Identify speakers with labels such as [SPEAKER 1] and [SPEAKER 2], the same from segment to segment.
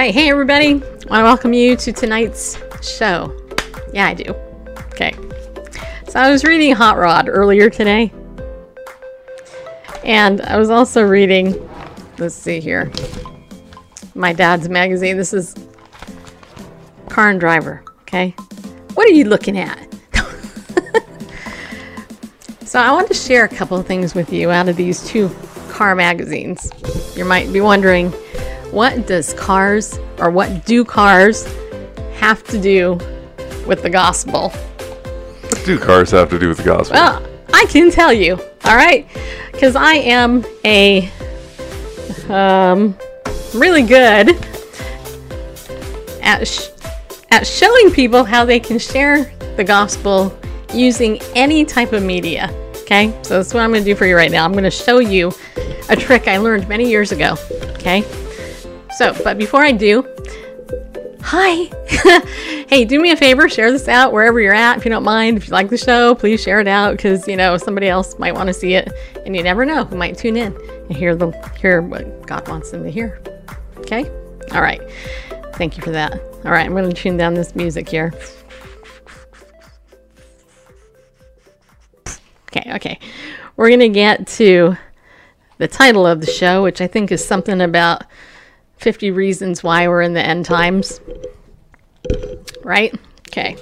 [SPEAKER 1] Right, hey everybody. I welcome you to tonight's show. Yeah, I do. Okay. So I was reading Hot Rod earlier today. And I was also reading, let's see here, my dad's magazine. This is Car and Driver, okay? What are you looking at? so I want to share a couple of things with you out of these two car magazines. You might be wondering, what does cars or what do cars have to do with the gospel?
[SPEAKER 2] What do cars have to do with the gospel?
[SPEAKER 1] Well, I can tell you, all right, because I am a um, really good at sh- at showing people how they can share the gospel using any type of media. Okay, so that's what I'm going to do for you right now. I'm going to show you a trick I learned many years ago. Okay, so but before I do, hi. hey, do me a favor, share this out wherever you're at if you don't mind. If you like the show, please share it out because you know somebody else might want to see it, and you never know who might tune in and hear the hear what God wants them to hear. Okay, all right. Thank you for that. All right, I'm going to tune down this music here. Okay, okay. We're going to get to the title of the show, which I think is something about 50 reasons why we're in the end times. Right? Okay.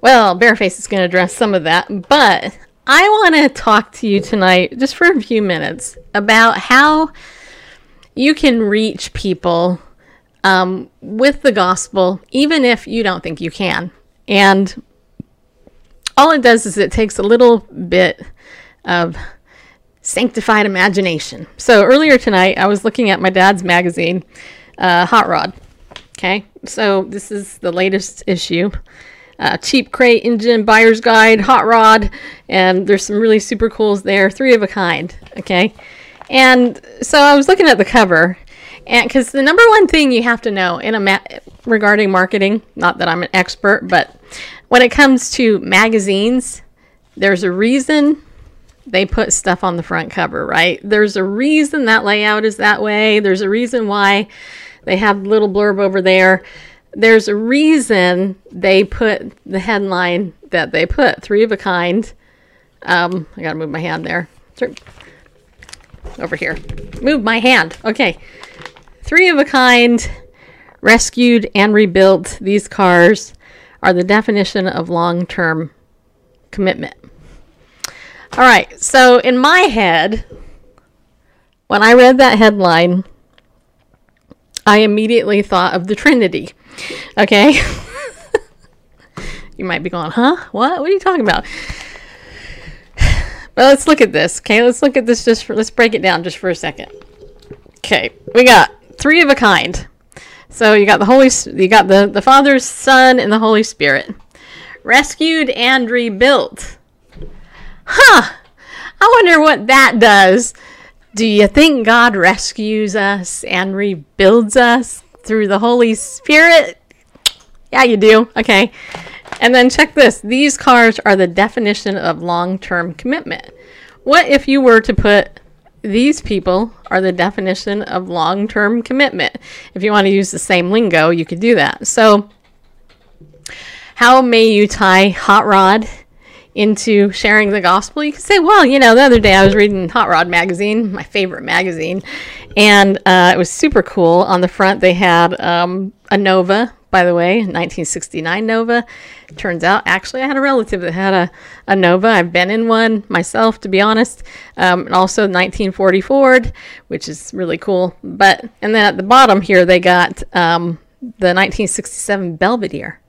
[SPEAKER 1] Well, Bareface is going to address some of that, but I want to talk to you tonight, just for a few minutes, about how you can reach people um, with the gospel, even if you don't think you can. And all it does is it takes a little bit of sanctified imagination. So earlier tonight, I was looking at my dad's magazine, uh, Hot Rod. Okay, so this is the latest issue. Uh, cheap crate engine buyer's guide hot rod and there's some really super cools there three of a kind okay and so i was looking at the cover and because the number one thing you have to know in a ma- regarding marketing not that i'm an expert but when it comes to magazines there's a reason they put stuff on the front cover, right? There's a reason that layout is that way. There's a reason why they have little blurb over there. There's a reason they put the headline that they put three of a kind. Um, I gotta move my hand there. Over here. Move my hand. Okay. Three of a kind, rescued and rebuilt. These cars are the definition of long term commitment. All right, so in my head, when I read that headline, I immediately thought of the Trinity. Okay? you might be going, huh? What? What are you talking about? But let's look at this. Okay, let's look at this just for, let's break it down just for a second. Okay, we got three of a kind. So you got the Holy, you got the, the Father, Son, and the Holy Spirit. Rescued and rebuilt. Huh. I wonder what that does. Do you think God rescues us and rebuilds us through the Holy Spirit? Yeah, you do. Okay. And then check this. These cars are the definition of long term commitment. What if you were to put these people are the definition of long term commitment? If you want to use the same lingo, you could do that. So, how may you tie hot rod into sharing the gospel, you could say, well, you know, the other day I was reading Hot Rod magazine, my favorite magazine, and uh, it was super cool. On the front, they had um, a Nova, by the way, 1969 Nova. Turns out, actually, I had a relative that had a, a Nova. I've been in one myself, to be honest. Um, and also 1940 Ford, which is really cool. But, and then at the bottom here, they got um, the 1967 Belvedere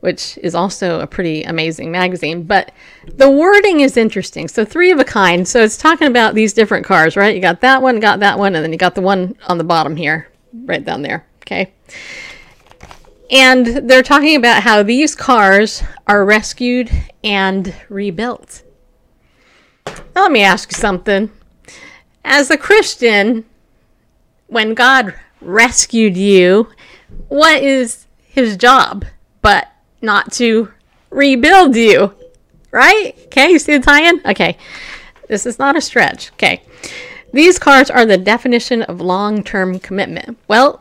[SPEAKER 1] which is also a pretty amazing magazine. But the wording is interesting. So, three of a kind. So, it's talking about these different cars, right? You got that one, got that one, and then you got the one on the bottom here, right down there. Okay. And they're talking about how these cars are rescued and rebuilt. Now, let me ask you something. As a Christian, when God rescued you, what is his job but not to rebuild you. Right? Okay, you see the tie in? Okay. This is not a stretch. Okay. These cars are the definition of long term commitment. Well,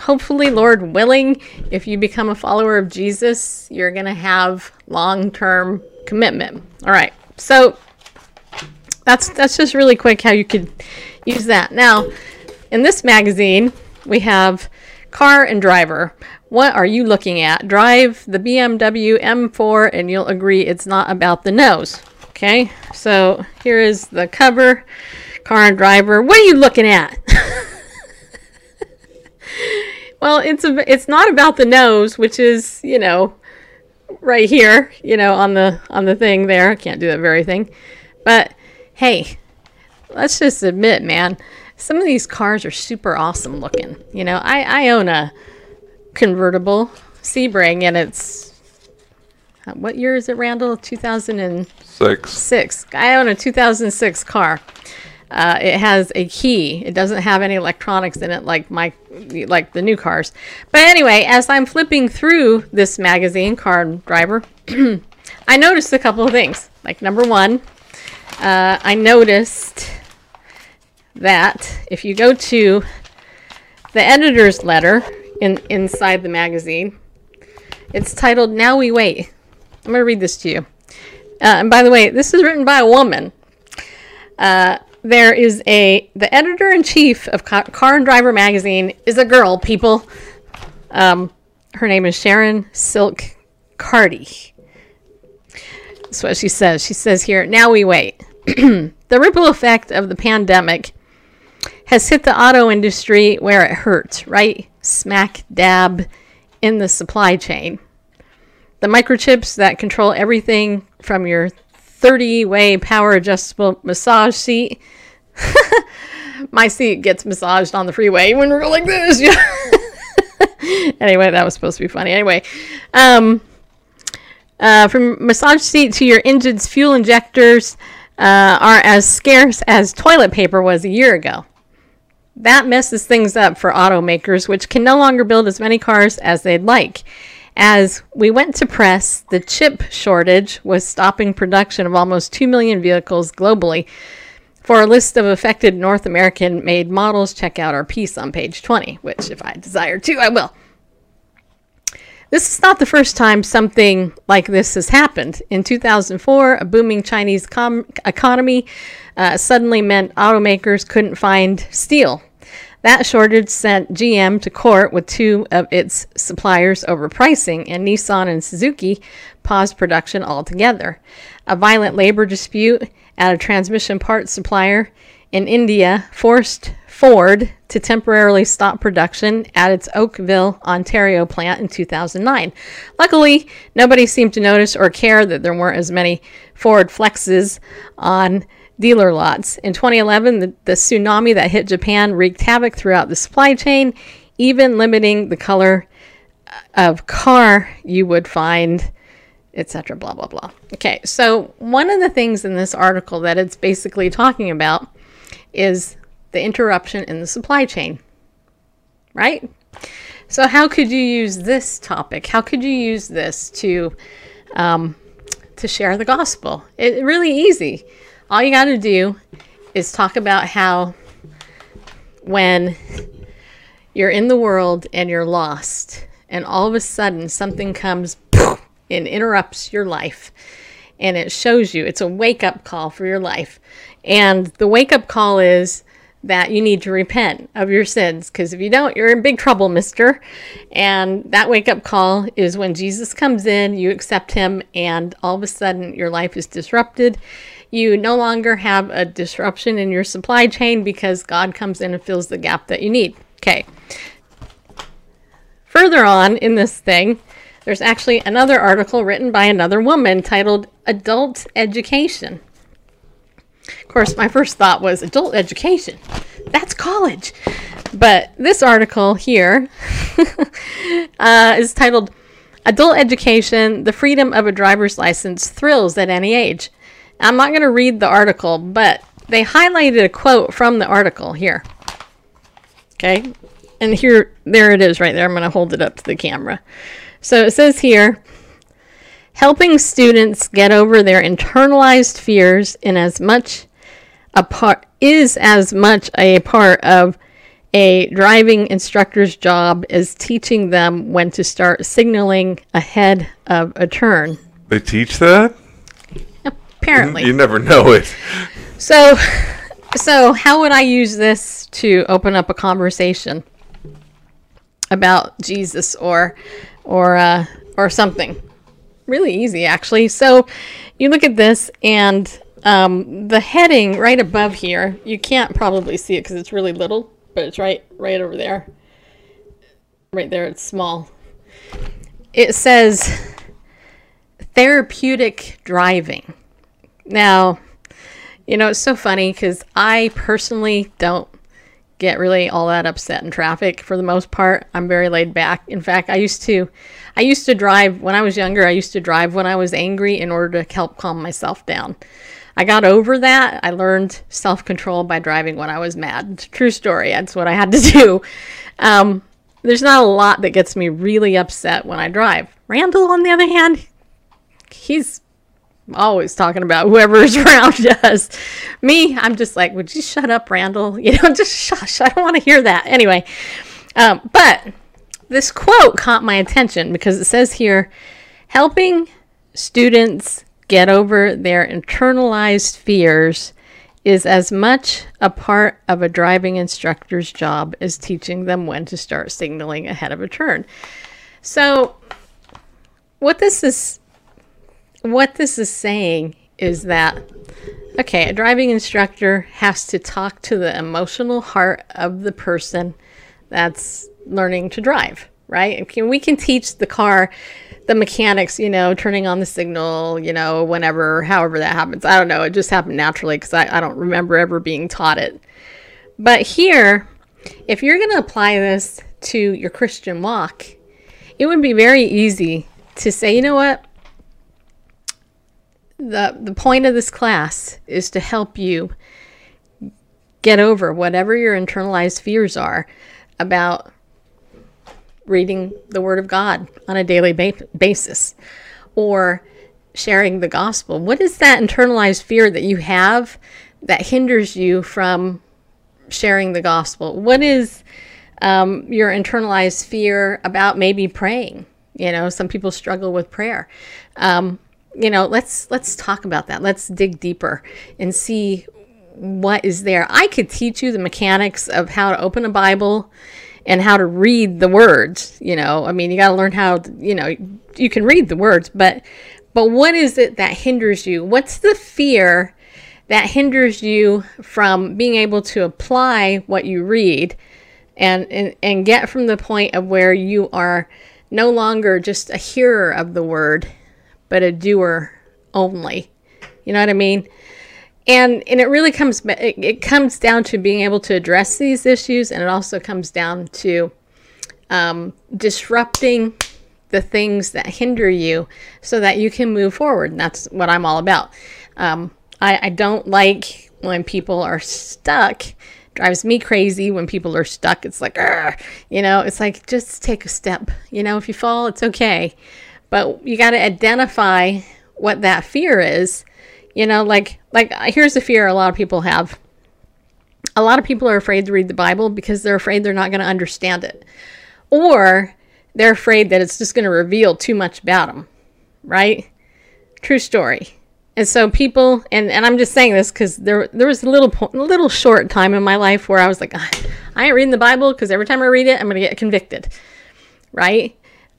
[SPEAKER 1] hopefully, Lord willing, if you become a follower of Jesus, you're going to have long term commitment. All right. So that's that's just really quick how you could use that. Now, in this magazine, we have car and driver. What are you looking at? Drive the BMW M4 and you'll agree it's not about the nose. Okay? So, here is the cover, car and driver. What are you looking at? well, it's a, it's not about the nose, which is, you know, right here, you know, on the on the thing there. I can't do that very thing. But hey, let's just admit, man, some of these cars are super awesome looking. You know, I, I own a convertible Sebring and it's uh, what year is it, Randall? 2006.
[SPEAKER 2] Six.
[SPEAKER 1] I own a 2006 car. Uh, it has a key. It doesn't have any electronics in it like my like the new cars. But anyway, as I'm flipping through this magazine, Car and Driver, I noticed a couple of things. Like number one, uh, I noticed that if you go to the editor's letter in inside the magazine, it's titled "Now We Wait." I'm going to read this to you. Uh, and by the way, this is written by a woman. Uh, there is a the editor in chief of Car, and Driver magazine is a girl. People, um, her name is Sharon Silke Carty. That's what she says. She says here, now we wait. the ripple effect of the pandemic has hit the auto industry where it hurts, right? Smack dab in the supply chain. The microchips that control everything from your 30 way power adjustable massage seat. My seat gets massaged on the freeway when we're like this. anyway, that was supposed to be funny. Anyway, um, uh, from massage seat to your engine's fuel injectors uh, are as scarce as toilet paper was a year ago. That messes things up for automakers, which can no longer build as many cars as they'd like. As we went to press, the chip shortage was stopping production of almost 2 million vehicles globally. For a list of affected North American made models, check out our piece on page 20, which, if I desire to, I will. This is not the first time something like this has happened. In 2004, a booming Chinese com- economy uh, suddenly meant automakers couldn't find steel. That shortage sent GM to court with two of its suppliers over pricing, and Nissan and Suzuki paused production altogether. A violent labor dispute at a transmission parts supplier in India forced Ford to temporarily stop production at its Oakville, Ontario plant in 2009. Luckily, nobody seemed to notice or care that there weren't as many Ford Flexes on dealer lots. In 2011, the, the tsunami that hit Japan wreaked havoc throughout the supply chain, even limiting the color of car you would find etc blah blah blah okay so one of the things in this article that it's basically talking about is the interruption in the supply chain. Right? So, how could you use this topic? How could you use this to um, to share the gospel? It's really easy. All you got to do is talk about how when you're in the world and you're lost, and all of a sudden something comes and interrupts your life, and it shows you it's a wake up call for your life. And the wake up call is that you need to repent of your sins because if you don't, you're in big trouble, mister. And that wake up call is when Jesus comes in, you accept him, and all of a sudden your life is disrupted. You no longer have a disruption in your supply chain because God comes in and fills the gap that you need. Okay. Further on in this thing, there's actually another article written by another woman titled Adult Education. Of course, my first thought was adult education. That's college. But this article here uh, is titled Adult Education The Freedom of a Driver's License Thrills at Any Age. I'm not going to read the article, but they highlighted a quote from the article here. Okay. And here, there it is right there. I'm going to hold it up to the camera. So it says here helping students get over their internalized fears in as much a part is as much a part of a driving instructor's job as teaching them when to start signaling ahead of a turn.
[SPEAKER 2] They teach that?
[SPEAKER 1] Apparently.
[SPEAKER 2] You never know it.
[SPEAKER 1] So, so how would I use this to open up a conversation about Jesus or, or, uh, or something? Really easy, actually. So, you look at this, and um, the heading right above here. You can't probably see it because it's really little, but it's right, right over there. Right there, it's small. It says therapeutic driving. Now, you know, it's so funny because I personally don't get really all that upset in traffic for the most part. I'm very laid back. In fact, I used to I used to drive when I was younger, I used to drive when I was angry in order to help calm myself down. I got over that. I learned self-control by driving when I was mad. True story. That's what I had to do. Um, there's not a lot that gets me really upset when I drive. Randall, on the other hand, he's always talking about whoever is around us. Me, I'm just like, would you shut up, Randall? You know, just shush. I don't want to hear that. Anyway, um, but this quote caught my attention because it says here, helping students get over their internalized fears is as much a part of a driving instructor's job as teaching them when to start signaling ahead of a turn. So, what this is what this is saying is that okay, a driving instructor has to talk to the emotional heart of the person that's learning to drive, right? We can teach the car the mechanics, you know, turning on the signal, you know, whenever, however that happens. I don't know. It just happened naturally because I, I don't remember ever being taught it. But here, if you're going to apply this to your Christian walk, it would be very easy to say, you know what? The, the point of this class is to help you get over whatever your internalized fears are about reading the Word of God on a daily ba- basis or sharing the gospel. What is that internalized fear that you have that hinders you from sharing the gospel? What is um, your internalized fear about maybe praying? You know, some people struggle with prayer. Um, you know, let's let's talk about that. Let's dig deeper and see what is there. I could teach you the mechanics of how to open a Bible and how to read the words. You know, I mean, you got to learn how. To, you know, you can read the words, but but what is it that hinders you? What's the fear that hinders you from being able to apply what you read, and and and get from the point of where you are no longer just a hearer of the word, but a doer only. You know what I mean? and and it really comes it, it comes down to being able to address these issues and it also comes down to um, disrupting the things that hinder you so that you can move forward. And that's what i'm all about. Um, I, I don't like when people are stuck. Drives me crazy when people are stuck. It's like you know? It's like just take a step. You know if you fall it's okay but you got to identify what that fear is you know, like like here's the fear a lot of people have. A lot of people are afraid to read the Bible because they're afraid they're not going to understand it. Or they're afraid that it's just going to reveal too much about them, right? True story. And so people, and, and I'm just saying this because there there was a little po- little short time in my life where I was like, I ain't reading the Bible because every time I read it, I'm going to get convicted, right?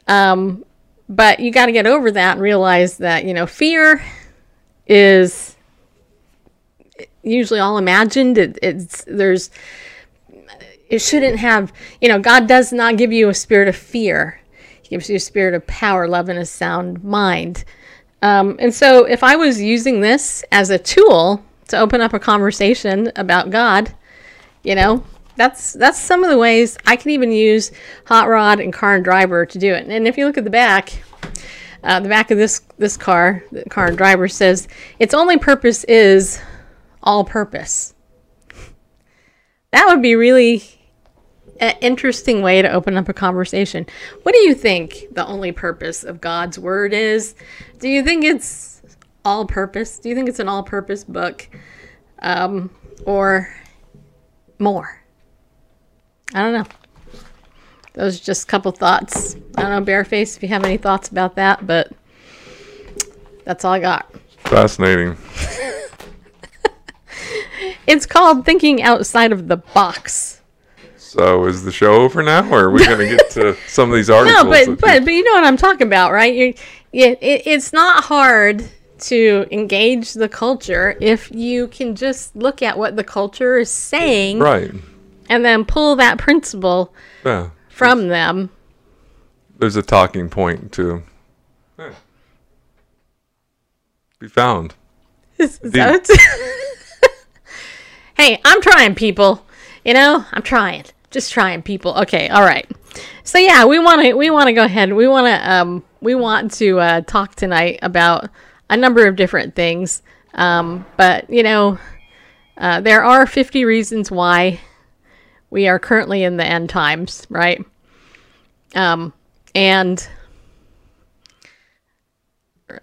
[SPEAKER 1] Um, but you got to get over that and realize that you know fear is usually all imagined. It, it's there's it shouldn't have you know God does not give you a spirit of fear. He gives you a spirit of power, love, and a sound mind. Um, and so, if I was using this as a tool to open up a conversation about God, you know, that's that's some of the ways I can even use Hot Rod and Car and Driver to do it. And if you look at the back, uh, the back of this this car, the car and driver says its only purpose is all purpose. That would be really an interesting way to open up a conversation. What do you think the only purpose of God's word is? Do you think it's all purpose? Do you think it's an all purpose book um, or more? I don't know. Those are just a couple thoughts. I don't know, Bareface, if you have any thoughts about that, but that's all I got.
[SPEAKER 2] Fascinating.
[SPEAKER 1] It's called Thinking Outside of the Box.
[SPEAKER 2] So is the show over now, or are we going to get to some of these articles?
[SPEAKER 1] No, but but but you know what I'm talking about, right? You, yeah, it, it's not hard to engage the culture if you can just look at what the culture is saying
[SPEAKER 2] right?
[SPEAKER 1] And then pull that principle
[SPEAKER 2] Yeah.
[SPEAKER 1] from them.
[SPEAKER 2] There's a talking point to yeah, be found.
[SPEAKER 1] Is that what- hey, I'm trying, people. You know, I'm trying. Just trying, people. Okay, all right. So yeah, we want to we want to go ahead. We want to um we want to uh, talk tonight about a number of different things. Um, but you know, uh, there are 50 reasons why we are currently in the end times, right? Um, and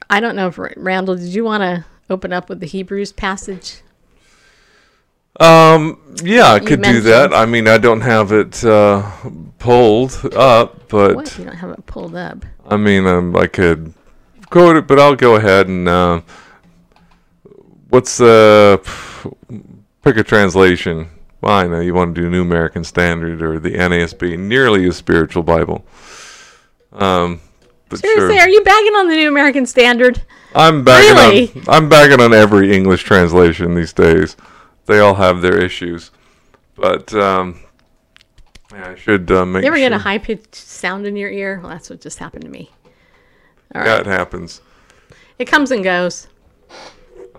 [SPEAKER 1] I don't know if Randall, did you want to open up with the Hebrews passage?
[SPEAKER 2] Um, yeah, I could do that. I mean, I don't have it uh, pulled up, but
[SPEAKER 1] What? You don't have it pulled up.
[SPEAKER 2] I mean, um, I could quote it, but I'll go ahead and uh, what's the pick a translation? Well, I know you want to do New American Standard or the NASB, nearly a spiritual Bible. Um, but
[SPEAKER 1] Seriously,
[SPEAKER 2] sure.
[SPEAKER 1] are you bagging on the New American Standard?
[SPEAKER 2] I'm bagging
[SPEAKER 1] Really?
[SPEAKER 2] on I'm bagging on every English translation these days. They all have their issues, but um, yeah, I should uh, make
[SPEAKER 1] You ever
[SPEAKER 2] sure.
[SPEAKER 1] get a high pitched sound in your ear? Well, that's what just happened to me. All right.
[SPEAKER 2] it happens.
[SPEAKER 1] It comes and goes.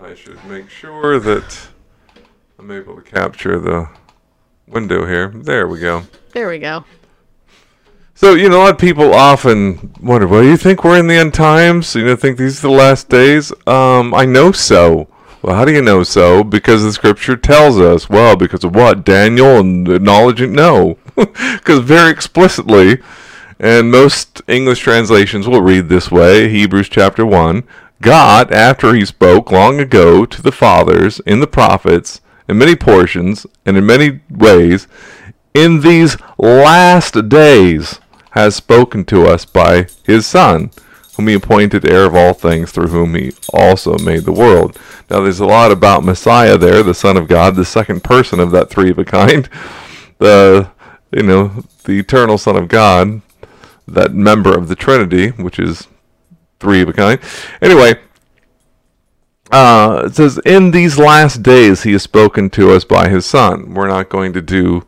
[SPEAKER 2] I should make sure that I'm able to capture the window here. There we go.
[SPEAKER 1] There we go.
[SPEAKER 2] So, you know, a lot of people often wonder, well, you think we're in the end times? You know, think these are the last days? Um, I know so. Well, how do you know so? Because the scripture tells us. Well, because of what? Daniel and acknowledging? No. Because very explicitly, and most English translations will read this way Hebrews chapter 1 God, after he spoke long ago to the fathers in the prophets, in many portions and in many ways, in these last days has spoken to us by his Son, whom he appointed heir of all things, through whom he also made the world. Now, there's a lot about Messiah there, the Son of God, the second person of that three of a kind, the you know the eternal Son of God, that member of the Trinity, which is three of a kind. Anyway, uh, it says, In these last days he has spoken to us by his Son. We're not going to do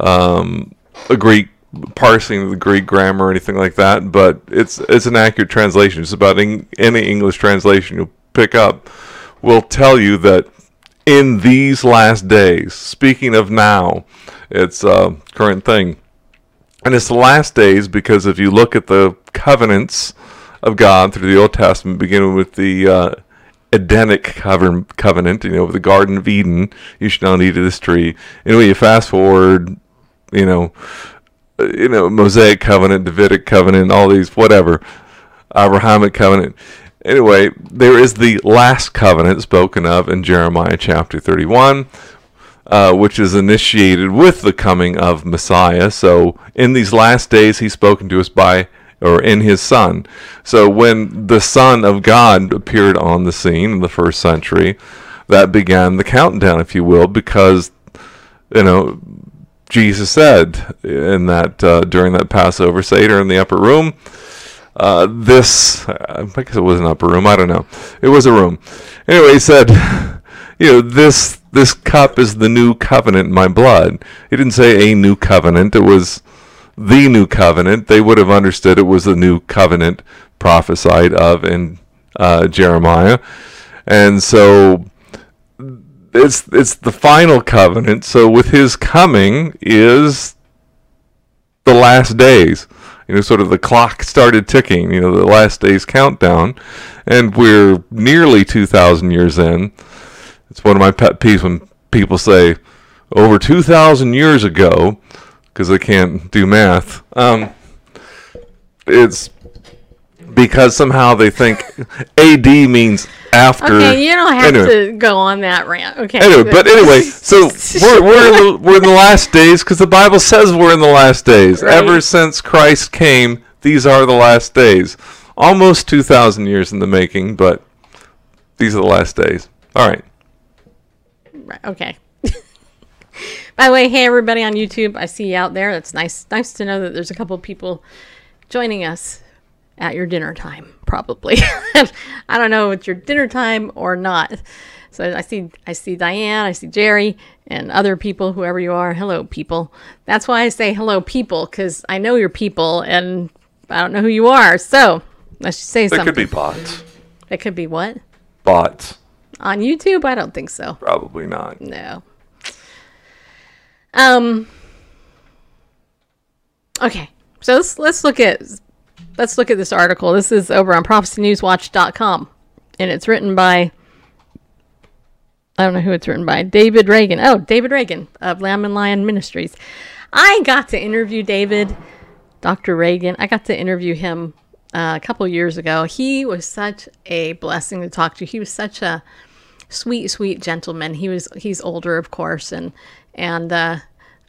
[SPEAKER 2] um, a Greek parsing of the Greek grammar or anything like that, but it's it's an accurate translation. It's about in, any English translation you'll pick up will tell you that in these last days, speaking of now, it's a current thing. And it's the last days because if you look at the covenants of God through the Old Testament, beginning with the uh, Edenic covenant, you know, the Garden of Eden, you should not eat of this tree. Anyway, you fast forward, you know, uh, you know, Mosaic covenant, Davidic covenant, all these, whatever, Abrahamic covenant. Anyway, there is the last covenant spoken of in Jeremiah chapter 31, uh, which is initiated with the coming of Messiah. So, in these last days, he's spoken to us by or in his Son. So, when the Son of God appeared on the scene in the first century, that began the countdown, if you will, because you know Jesus said in that uh, during that Passover Seder in the upper room. Uh, this, I guess it was an upper room. I don't know. It was a room. Anyway, he said, you know, this this cup is the new covenant in my blood. He didn't say a new covenant. It was the new covenant. They would have understood it was the new covenant prophesied of in uh, Jeremiah, and so it's it's the final covenant. So with his coming is the last days. You know, sort of the clock started ticking. You know, the last days countdown, and we're nearly two thousand years in. It's one of my pet peeves when people say over two thousand years ago, because they can't do math. Um, it's because somehow they think AD means after.
[SPEAKER 1] Okay, you don't have
[SPEAKER 2] Anyway.
[SPEAKER 1] to go on that rant. Okay.
[SPEAKER 2] Anyway, but anyway, so we're, we're, in, the, we're in the last days because the Bible says we're in the last days.
[SPEAKER 1] Right.
[SPEAKER 2] Ever since Christ came, these are the last days. Almost 2,000 years in the making, but these are the last days. All right.
[SPEAKER 1] Right, okay. By the way, hey everybody on YouTube, I see you out there. It's nice, nice to know that there's a couple people joining us at your dinner time. Probably, I don't know if it's your dinner time or not. So I see, I see Diane, I see Jerry, and other people, whoever you are. Hello, people. That's why I say hello, people, because I know you're people, and I don't know who you are. So let's just say something.
[SPEAKER 2] It could be bots.
[SPEAKER 1] It could be what
[SPEAKER 2] Bots.
[SPEAKER 1] on YouTube. I don't think so.
[SPEAKER 2] Probably not.
[SPEAKER 1] No. Um. Okay, so let's let's look at let's look at this article. This is over on prophecynewswatch.com, and it's written by I don't know who it's written by. David Reagan. Oh, David Reagan of Lamb and Lion Ministries. I got to interview David, Dr. Reagan. I got to interview him uh, a couple years ago. He was such a blessing to talk to. He was such a sweet, sweet gentleman. He was he's older, of course, and and uh,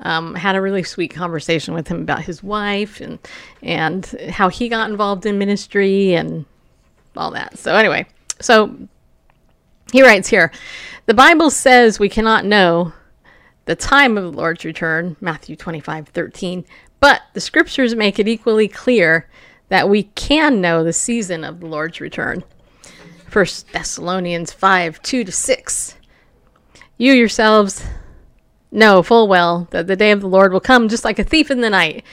[SPEAKER 1] um, had a really sweet conversation with him about his wife and and how he got involved in ministry and all that. So anyway, so he writes here, the Bible says we cannot know the time of the Lord's return, Matthew 25, 13, but the scriptures make it equally clear that we can know the season of the Lord's return. 1 Thessalonians 5 2 to 6. You yourselves know full well that the day of the Lord will come just like a thief in the night.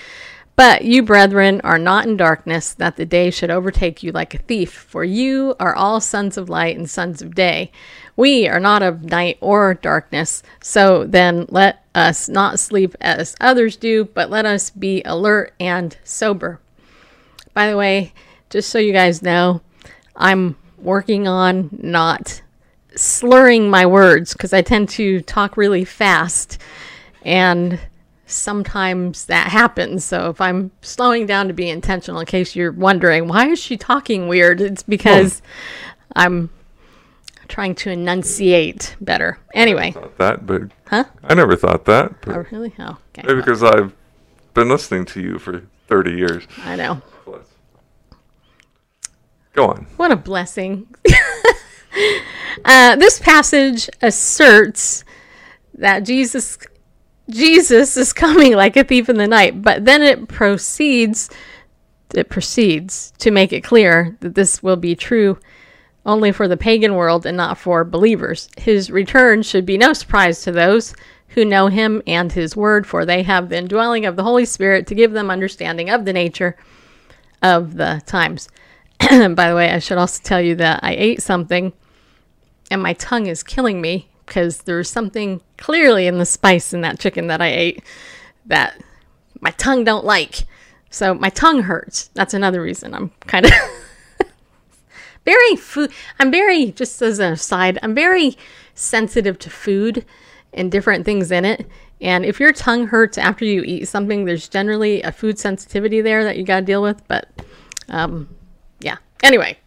[SPEAKER 1] But you, brethren, are not in darkness, that the day should overtake you like a thief. For you are all sons of light and sons of day. We are not of night or darkness. So then let us not sleep as others do, but let us be alert and sober. By the way, just so you guys know, I'm working on not slurring my words because I tend to talk really fast and sometimes that happens. So if I'm slowing down to be intentional, in case you're wondering, why is she talking weird? It's because hmm. I'm trying to enunciate better. Anyway,
[SPEAKER 2] that, but
[SPEAKER 1] huh?
[SPEAKER 2] I never thought that.
[SPEAKER 1] Oh, really? Oh, okay.
[SPEAKER 2] maybe because I've been listening to you for 30 years.
[SPEAKER 1] I know.
[SPEAKER 2] Go on.
[SPEAKER 1] What a blessing. uh, this passage asserts that Jesus Jesus is coming like a thief in the night, but then it proceeds it proceeds to make it clear that this will be true only for the pagan world and not for believers. His return should be no surprise to those who know him and his word, for they have the indwelling of the Holy Spirit to give them understanding of the nature of the times. By the way, I should also tell you that I ate something and my tongue is killing me because there's something clearly in the spice in that chicken that I ate that my tongue don't like. So my tongue hurts. That's another reason I'm kind of very food. I'm very just as an aside. I'm very sensitive to food and different things in it. And if your tongue hurts after you eat something, there's generally a food sensitivity there that you got to deal with. But um, yeah. Anyway,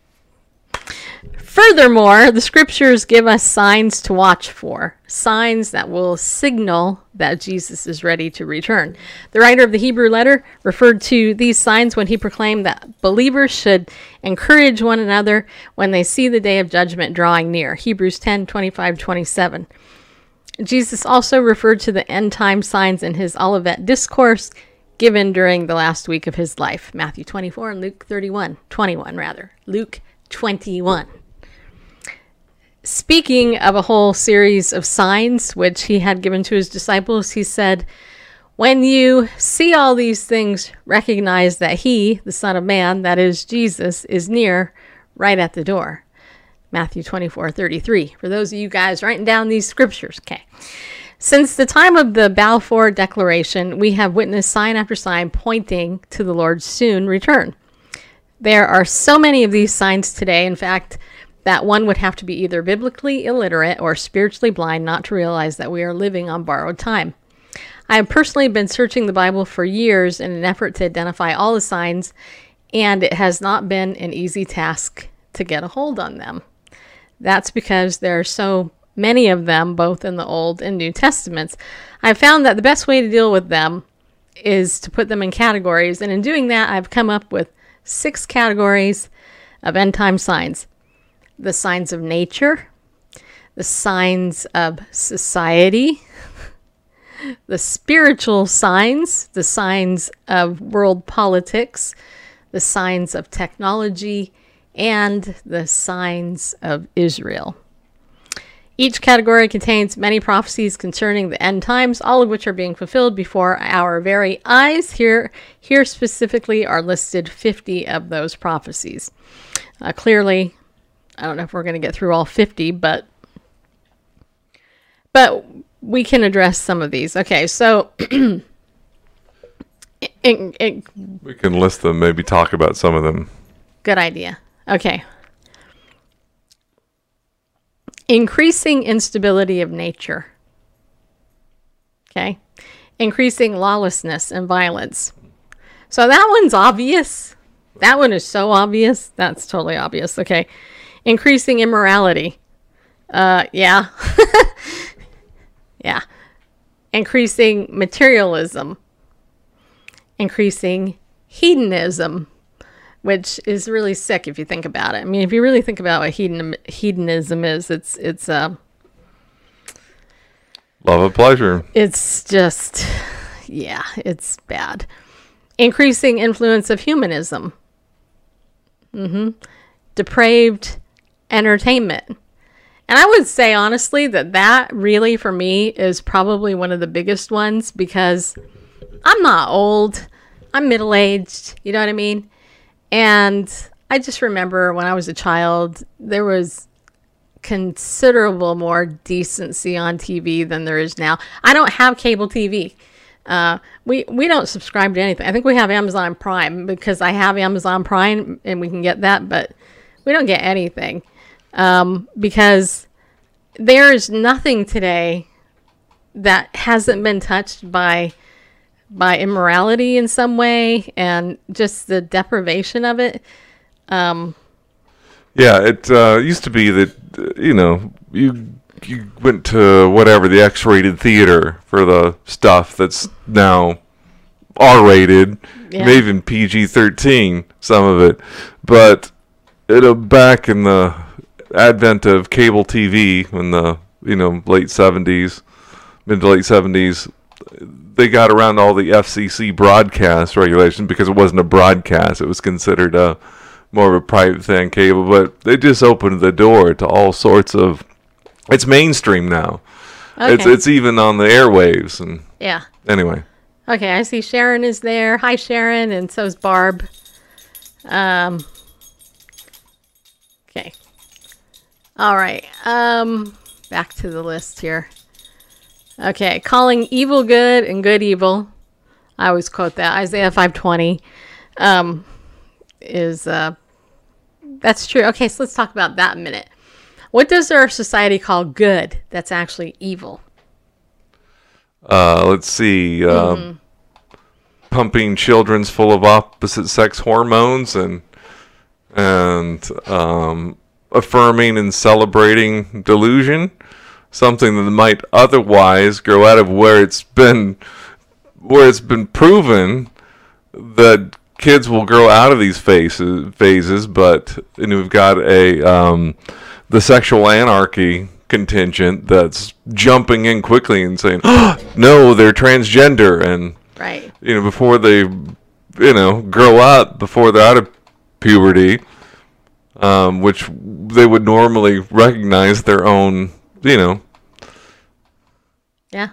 [SPEAKER 1] Furthermore, the scriptures give us signs to watch for, signs that will signal that Jesus is ready to return. The writer of the Hebrew letter referred to these signs when he proclaimed that believers should encourage one another when they see the day of judgment drawing near. Hebrews 10 25 27. Jesus also referred to the end time signs in his Olivet discourse given during the last week of his life Matthew 24 and Luke 31, 21 rather. Luke 21. Speaking of a whole series of signs which he had given to his disciples, he said, When you see all these things, recognize that he, the Son of Man, that is Jesus, is near, right at the door. Matthew 24 33. For those of you guys writing down these scriptures, okay. Since the time of the Balfour Declaration, we have witnessed sign after sign pointing to the Lord's soon return. There are so many of these signs today, in fact, that one would have to be either biblically illiterate or spiritually blind not to realize that we are living on borrowed time. I have personally been searching the Bible for years in an effort to identify all the signs and it has not been an easy task to get a hold on them. That's because there are so many of them, both in the Old and New Testaments. I've found that the best way to deal with them is to put them in categories, and in doing that, I've come up with six categories of end time signs the signs of nature, the signs of society, the spiritual signs, the signs of world politics, the signs of technology, and the signs of Israel. Each category contains many prophecies concerning the end times, all of which are being fulfilled before our very eyes. Here, here specifically are listed 50 of those prophecies. Uh, clearly, I don't know if we're going to get through all 50, but but we can address some of these. Okay, so in, in,
[SPEAKER 2] We can list them, maybe talk about some of them.
[SPEAKER 1] good idea. Okay. Increasing instability of nature. Okay. Increasing lawlessness and violence. So that one's obvious. That one is so obvious. That's totally obvious. Okay. Increasing immorality. Uh, yeah. yeah. Increasing materialism. Increasing hedonism which is really sick if you think about it. I mean, if you really think about what hedon, hedonism is, it's it's uh
[SPEAKER 2] Love of pleasure.
[SPEAKER 1] it's just yeah, it's bad. Increasing influence of humanism. Mhm. Depraved entertainment. And I would say honestly that that really for me is probably one of the biggest ones because I'm not old. I'm middle-aged, you know what I mean? And I just remember when I was a child, there was considerable more decency on TV than there is now. I don't have cable TV. Uh, we we don't subscribe to anything. I think we have Amazon Prime because I have Amazon Prime and we can get that, but we don't get anything um, because there is nothing today that hasn't been touched by by immorality in some way and just the deprivation of it. Um,
[SPEAKER 2] Yeah, it uh, used to be that you know you you went to whatever the X-rated theater for the stuff that's now R-rated,
[SPEAKER 1] Yeah.
[SPEAKER 2] maybe even PG-13, some of it, but it uh, back in the advent of cable TV in the you know late '70s, mid to late '70s, they got around all the FCC broadcast regulations because it wasn't a broadcast; it was considered a more of a private thing, cable. But they just opened the door to all sorts of. It's mainstream now. It's
[SPEAKER 1] Okay.
[SPEAKER 2] it's even on the airwaves and
[SPEAKER 1] yeah.
[SPEAKER 2] anyway.
[SPEAKER 1] Okay, I see Sharon is there. Hi, Sharon, and so is Barb. Um. Okay. All right. Um. Back to the list here. Okay, calling evil good and good evil. I always quote that Isaiah five twenty. Um, is uh, that's true. Okay, so let's talk about that a minute. What does our society call good? That's actually evil.
[SPEAKER 2] Uh, let's see. Um, Pumping children's full of opposite sex hormones and and um, affirming and celebrating delusion, something that might otherwise grow out of where it's been where it's been proven that kids will grow out of these phases phases, but and we've got a um, the sexual anarchy contingent that's jumping in quickly and saying, "No, they're transgender," and
[SPEAKER 1] Right.
[SPEAKER 2] you know before they you know grow up, before they're out of puberty, um, which they would normally recognize their own you know
[SPEAKER 1] Yeah.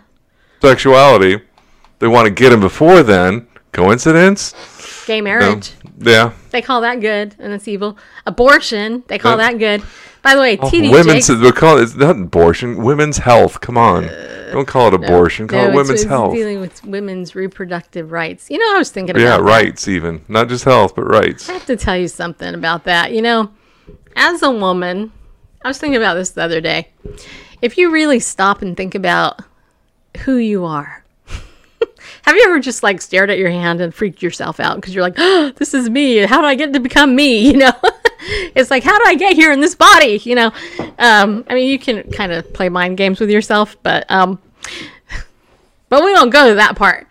[SPEAKER 2] sexuality. They want to get him before then. Coincidence?
[SPEAKER 1] Gay
[SPEAKER 2] No.
[SPEAKER 1] marriage.
[SPEAKER 2] Yeah.
[SPEAKER 1] They call that good, and it's evil. Abortion, they call
[SPEAKER 2] Yeah.
[SPEAKER 1] that good. By the way,
[SPEAKER 2] Oh,
[SPEAKER 1] TD
[SPEAKER 2] women's
[SPEAKER 1] Jakes-
[SPEAKER 2] we call it, it's not abortion. Women's health. Come on, don't call it abortion. call
[SPEAKER 1] No,
[SPEAKER 2] it women's
[SPEAKER 1] it's
[SPEAKER 2] health.
[SPEAKER 1] dealing with women's reproductive rights. You know, I was thinking
[SPEAKER 2] Yeah,
[SPEAKER 1] about that.
[SPEAKER 2] rights even, not just health, but rights.
[SPEAKER 1] I have to tell you something about that. You know, as a woman, I was thinking about this the other day. If you really stop and think about who you are, Have you ever just like stared at your hand and freaked yourself out because you're like, oh, this is me. How do I get to become me? You know, it's like, how do I get here in this body? You know, um, I mean, you can kind of play mind games with yourself, but um, but we won't go to that part.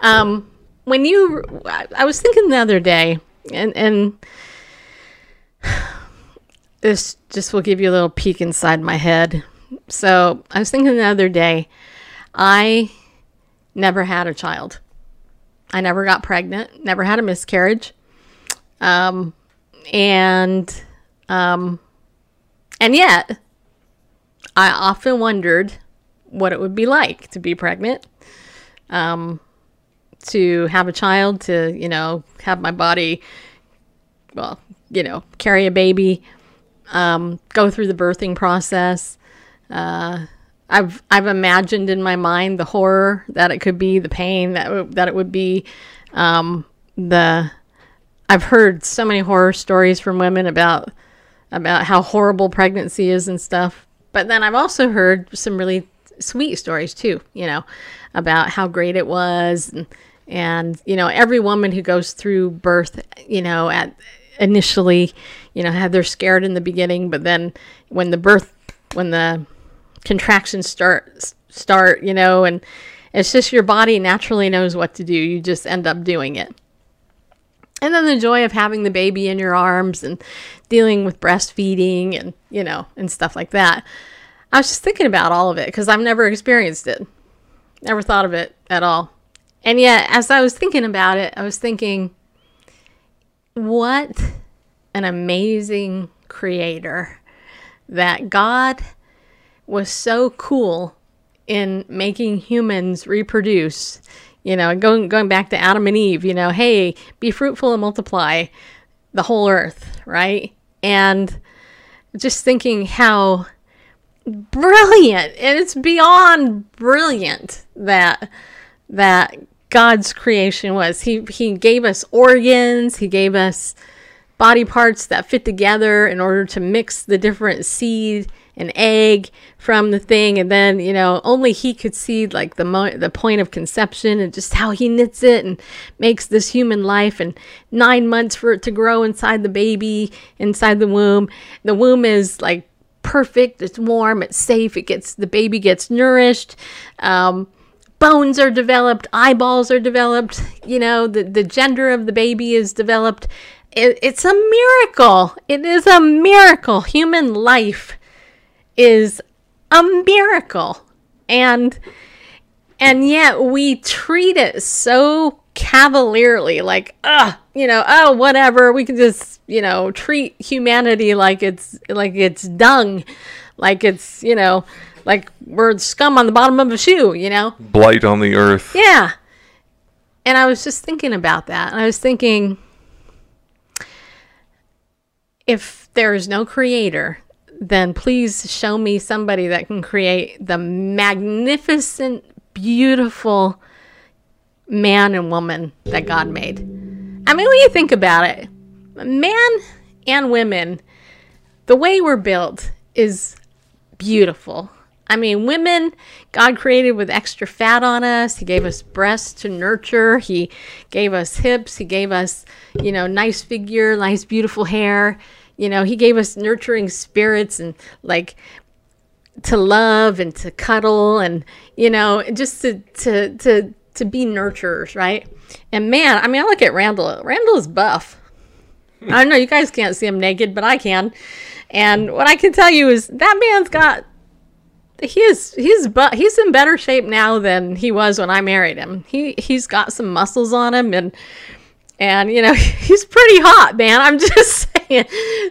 [SPEAKER 1] Um, when you, I was thinking the other day, and and this just will give you a little peek inside my head. So I was thinking the other day, I never had a child. I never got pregnant, never had a miscarriage. Um, and um, and yet, I often wondered what it would be like to be pregnant, um, to have a child, to you know have my body, well, you know, carry a baby, um, go through the birthing process. Uh, I've I've imagined in my mind the horror that it could be, the pain that w- that it would be, um, the I've heard so many horror stories from women about about how horrible pregnancy is and stuff. But then I've also heard some really sweet stories too, you know, about how great it was and, and you know, every woman who goes through birth, you know, at initially, you know, had they're scared in the beginning, but then when the birth when the contractions start start, you know, and it's just your body naturally knows what to do. You just end up doing it. And then the joy of having the baby in your arms and dealing with breastfeeding and, you know, and stuff like that. I was just thinking about all of it because I've never experienced it. Never thought of it at all. And yet, as I was thinking about it, I was thinking, what an amazing creator that God was so cool in making humans reproduce you know, going going back to Adam and Eve, you know, hey, be fruitful and multiply the whole earth, right? And just thinking how brilliant and it's beyond brilliant that that God's creation was. He he gave us organs, he gave us body parts that fit together in order to mix the different seed and egg from the thing. And then you know only he could see like the mo- the point of conception and just how he knits it and makes this human life. And 9 months for it to grow inside the baby inside the womb. The womb is like perfect. It's warm. It's safe. It gets the baby gets nourished. Um, bones are developed. Eyeballs are developed. You know the, the gender of the baby is developed it, it's a miracle. It is a miracle. Human life is a miracle. And and yet we treat it so cavalierly like ah you know oh whatever. We can just you know treat humanity like it's like it's dung like it's you know like we're scum on the bottom of a shoe you know?
[SPEAKER 2] Blight on the earth.
[SPEAKER 1] Yeah. And i was just thinking about that. And i was thinking if there is no creator then please show me somebody that can create the magnificent, beautiful man and woman that God made. I mean, when you think about it, man and women, the way we're built is beautiful. I mean, women, God created with extra fat on us. He gave us breasts to nurture. He gave us hips. He gave us, you know, nice figure, nice, beautiful hair. You know, he gave us nurturing spirits and like to love and to cuddle and you know just to to to to be nurturers, right? And man, I mean, I look at Randall. Randall is buff. I don't know you guys can't see him naked, but I can. And what I can tell you is that man's got he is he's but he's in better shape now than he was when I married him. He he's got some muscles on him and and you know he's pretty hot, man. I'm just saying,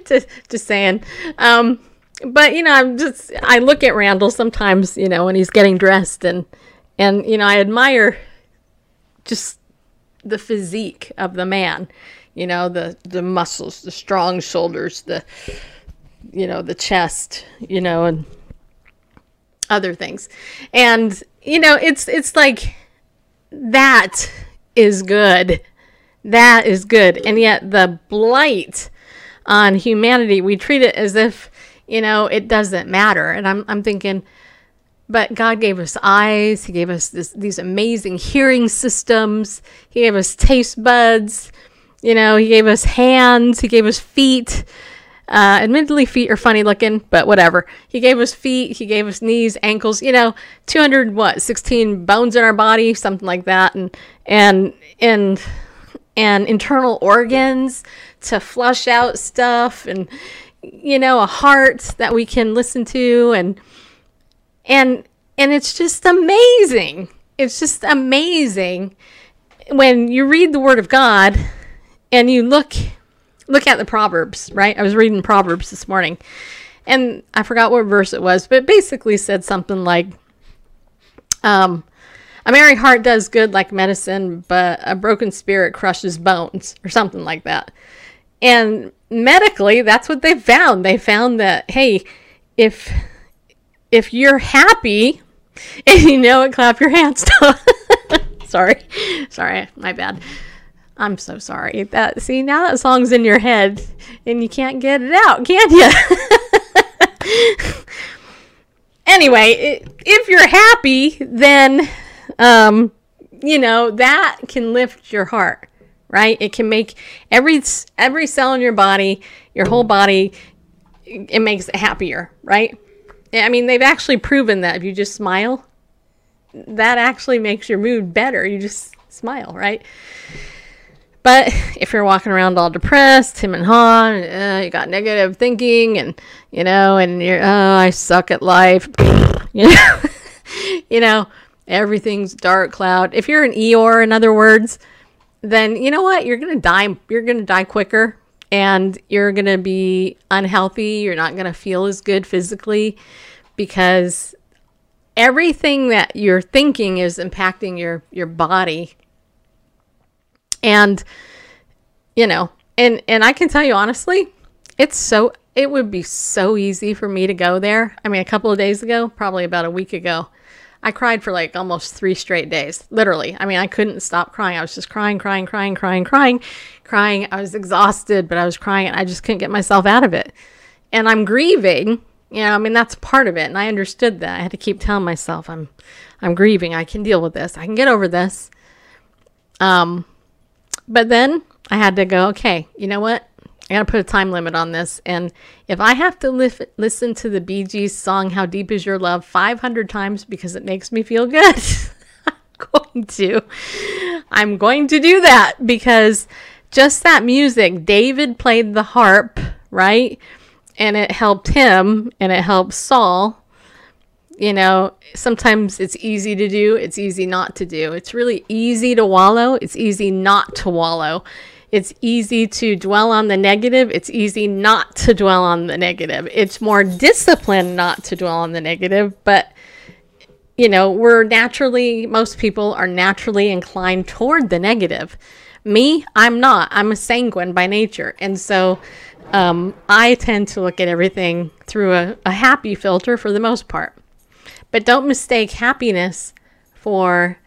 [SPEAKER 1] just just saying. Um, but you know, I'm just I look at Randall sometimes, you know, when he's getting dressed, and and you know, I admire just the physique of the man. You know, the the muscles, the strong shoulders, the you know, the chest, you know, and other things. And you know, it's it's like that is good that is good. And yet, the blight on humanity, we treat it as if, you know, it doesn't matter. And I'm, I'm thinking, but God gave us eyes. He gave us this, these amazing hearing systems. He gave us taste buds. You know, He gave us hands. He gave us feet. Uh, admittedly, feet are funny looking, but whatever. He gave us feet. He gave us knees, ankles. You know, two hundred what, sixteen bones in our body, something like that, and and and and internal organs to flush out stuff, and you know, a heart that we can listen to, and and and it's just amazing. It's just amazing when you read the Word of God and you look look at the proverbs right i was reading proverbs this morning and i forgot what verse it was but basically said something like um a merry heart does good like medicine but a broken spirit crushes bones or something like that. And medically that's what they found. They found that hey if if you're happy and you know it clap your hands. Sorry. Sorry my bad. I'm so sorry. That see now that song's in your head and you can't get it out, can you? anyway, if you're happy, then um, you know that can lift your heart, right? It can make every every cell in your body, your whole body, it makes it happier, right? I mean, they've actually proven that if you just smile, that actually makes your mood better. You just smile, right? But if you're walking around all depressed, him and Han, uh, you got negative thinking, and you know, and you're, oh, I suck at life, you know, you know, everything's dark cloud. If you're an Eeyore, in other words, then you know what? You're gonna die. You're gonna die quicker, and you're gonna be unhealthy. You're not gonna feel as good physically because everything that you're thinking is impacting your your body and you know, and and I can tell you honestly, it's so it would be so easy for me to go there. I mean, a couple of days ago, probably about a week ago, I cried for like almost three straight days. Literally. I mean, I couldn't stop crying. I was just crying, crying, crying, crying, crying, crying. I was exhausted, but I was crying and I just couldn't get myself out of it. And I'm grieving. You know, I mean, that's part of it. And I understood that. I had to keep telling myself, I'm I'm grieving. I can deal with this. I can get over this. Um, but then I had to go, okay, you know what? I got to put a time limit on this. And if I have to li- listen to the Bee Gees song, How Deep Is Your Love, 500 times because it makes me feel good, I'm going to. I'm going to do that because just that music, David played the harp, right? And it helped him and it helped Saul you know, sometimes it's easy to do, it's easy not to do. It's really easy to wallow, it's easy not to wallow. It's easy to dwell on the negative, it's easy not to dwell on the negative. It's more disciplined not to dwell on the negative, but you know, we're naturally, most people are naturally inclined toward the negative. Me, I'm not. I'm a sanguine by nature. And so um, I tend to look at everything through a, a happy filter for the most part. But don't mistake happiness for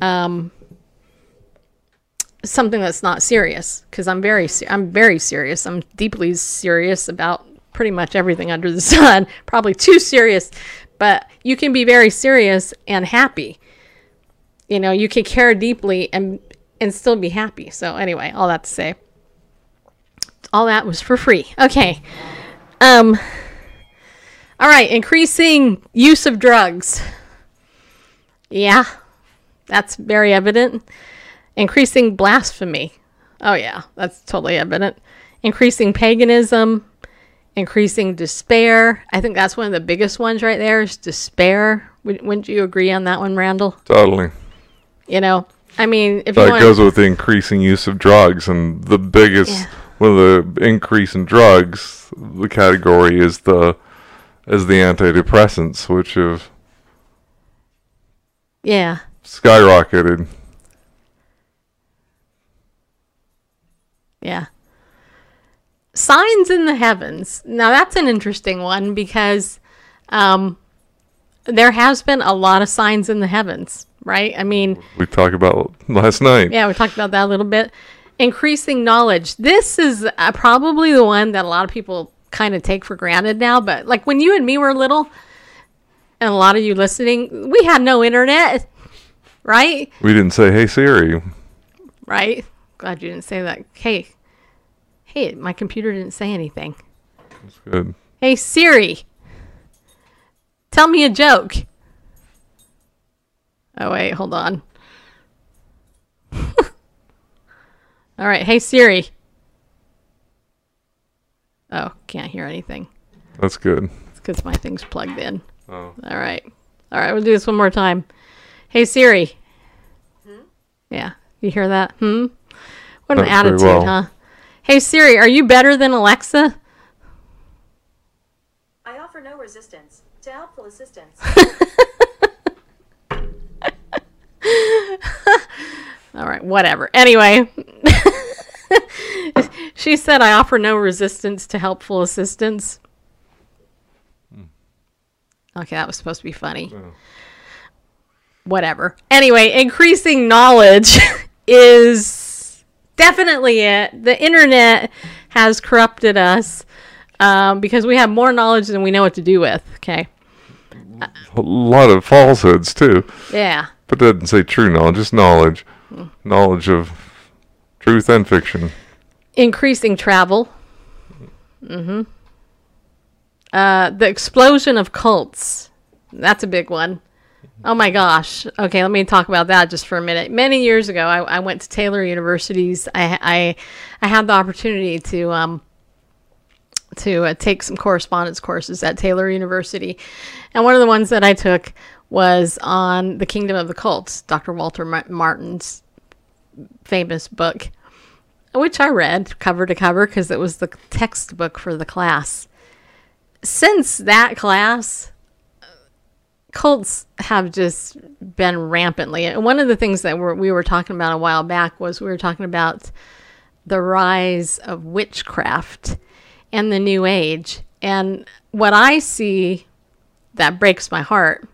[SPEAKER 1] um, something that's not serious. Because I'm very, I'm very serious. I'm deeply serious about pretty much everything under the sun. Probably too serious, but you can be very serious and happy. You know, you can care deeply and and still be happy. So anyway, all that to say, all that was for free. Okay. Um. All right, increasing use of drugs. Yeah, that's very evident. Increasing blasphemy. Oh, yeah, that's totally evident. Increasing paganism, increasing despair. I think that's one of the biggest ones right there is despair. Wouldn't you agree on that one, Randall?
[SPEAKER 2] Totally.
[SPEAKER 1] You know, I mean, if
[SPEAKER 2] that
[SPEAKER 1] you want,
[SPEAKER 2] goes with the increasing use of drugs, and the biggest yeah. one of the increase in drugs, the category is the is the antidepressants, which have
[SPEAKER 1] yeah
[SPEAKER 2] skyrocketed.
[SPEAKER 1] Yeah. Signs in the heavens. Now that's an interesting one because um, there has been a lot of signs in the heavens, right? I mean,
[SPEAKER 2] we talked about last night.
[SPEAKER 1] Yeah, we talked about that a little bit. Increasing knowledge. This is uh, probably the one that a lot of people kind of take for granted now. But like when you and me were little, and a lot of you listening, we had no internet, right?
[SPEAKER 2] We didn't say, "Hey Siri."
[SPEAKER 1] Right? Glad you didn't say that. Hey, hey, my computer didn't say anything.
[SPEAKER 2] That's good.
[SPEAKER 1] Hey Siri, tell me a joke. Oh wait, hold on. All right, hey Siri. Oh, can't hear anything.
[SPEAKER 2] That's good.
[SPEAKER 1] It's because my thing's plugged in.
[SPEAKER 2] Oh.
[SPEAKER 1] All right. All right, we'll do this one more time. Hey Siri. Hmm? Yeah, you hear that? Hmm. What an
[SPEAKER 2] Not
[SPEAKER 1] attitude,
[SPEAKER 2] well.
[SPEAKER 1] huh? Hey Siri, are you better than Alexa?
[SPEAKER 3] I offer no resistance to helpful assistance.
[SPEAKER 1] All right, whatever. Anyway, she said, I offer no resistance to helpful assistance. Hmm. Okay, that was supposed to be funny. Oh. Whatever. Anyway, increasing knowledge is definitely it. The internet has corrupted us um, because we have more knowledge than we know what to do with. Okay.
[SPEAKER 2] A lot of falsehoods too,
[SPEAKER 1] Yeah.
[SPEAKER 2] but that doesn't say true knowledge. Just knowledge, knowledge of truth and fiction.
[SPEAKER 1] increasing travel. Mm-hmm. Uh, the explosion of cults. That's a big one. Oh my gosh. Okay, let me talk about that just for a minute. Many years ago, I, I went to Taylor Universities. I I, I had the opportunity to um to uh, take some correspondence courses at Taylor University, and one of the ones that I took was on the Kingdom of the Cults, Dr. Walter Ma- Martin's famous book which I read cover to cover because it was the textbook for the class. Since that class, cults have just been rampantly. And one of the things that we're, we were talking about a while back was we were talking about the rise of witchcraft and the new age. And what I see that breaks my heart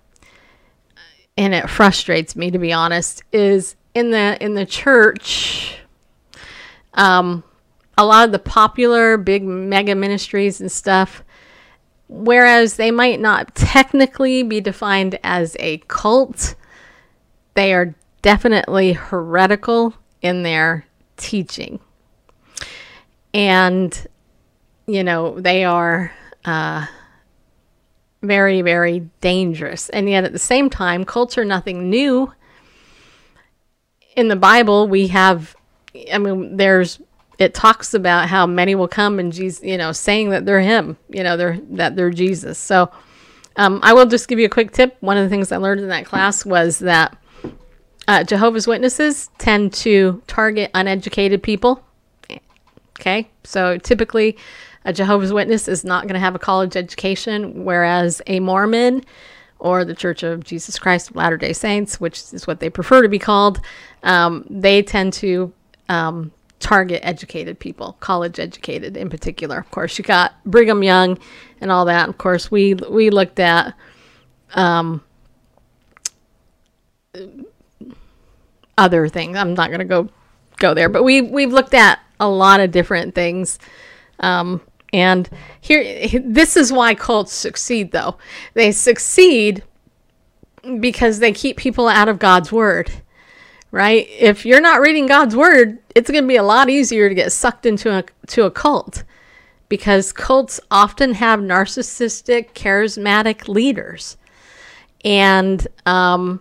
[SPEAKER 1] and it frustrates me to be honest is in the in the church um, a lot of the popular big mega ministries and stuff, whereas they might not technically be defined as a cult, they are definitely heretical in their teaching. And, you know, they are uh, very, very dangerous. And yet at the same time, cults are nothing new. In the Bible, we have I mean, there's it talks about how many will come and Jesus, you know, saying that they're him, you know, they're that they're Jesus. So, um, I will just give you a quick tip. One of the things I learned in that class was that uh, Jehovah's Witnesses tend to target uneducated people. Okay, so typically, a Jehovah's Witness is not going to have a college education, whereas a Mormon or the Church of Jesus Christ of Latter day Saints, which is what they prefer to be called, um, they tend to um, target educated people, college educated in particular. Of course, you got Brigham Young and all that. Of course, we we looked at um, other things. I'm not going to go go there, but we we've looked at a lot of different things. Um, and here, this is why cults succeed, though. They succeed because they keep people out of God's word right? If you're not reading God's word, it's going to be a lot easier to get sucked into a to a cult because cults often have narcissistic, charismatic leaders, and um,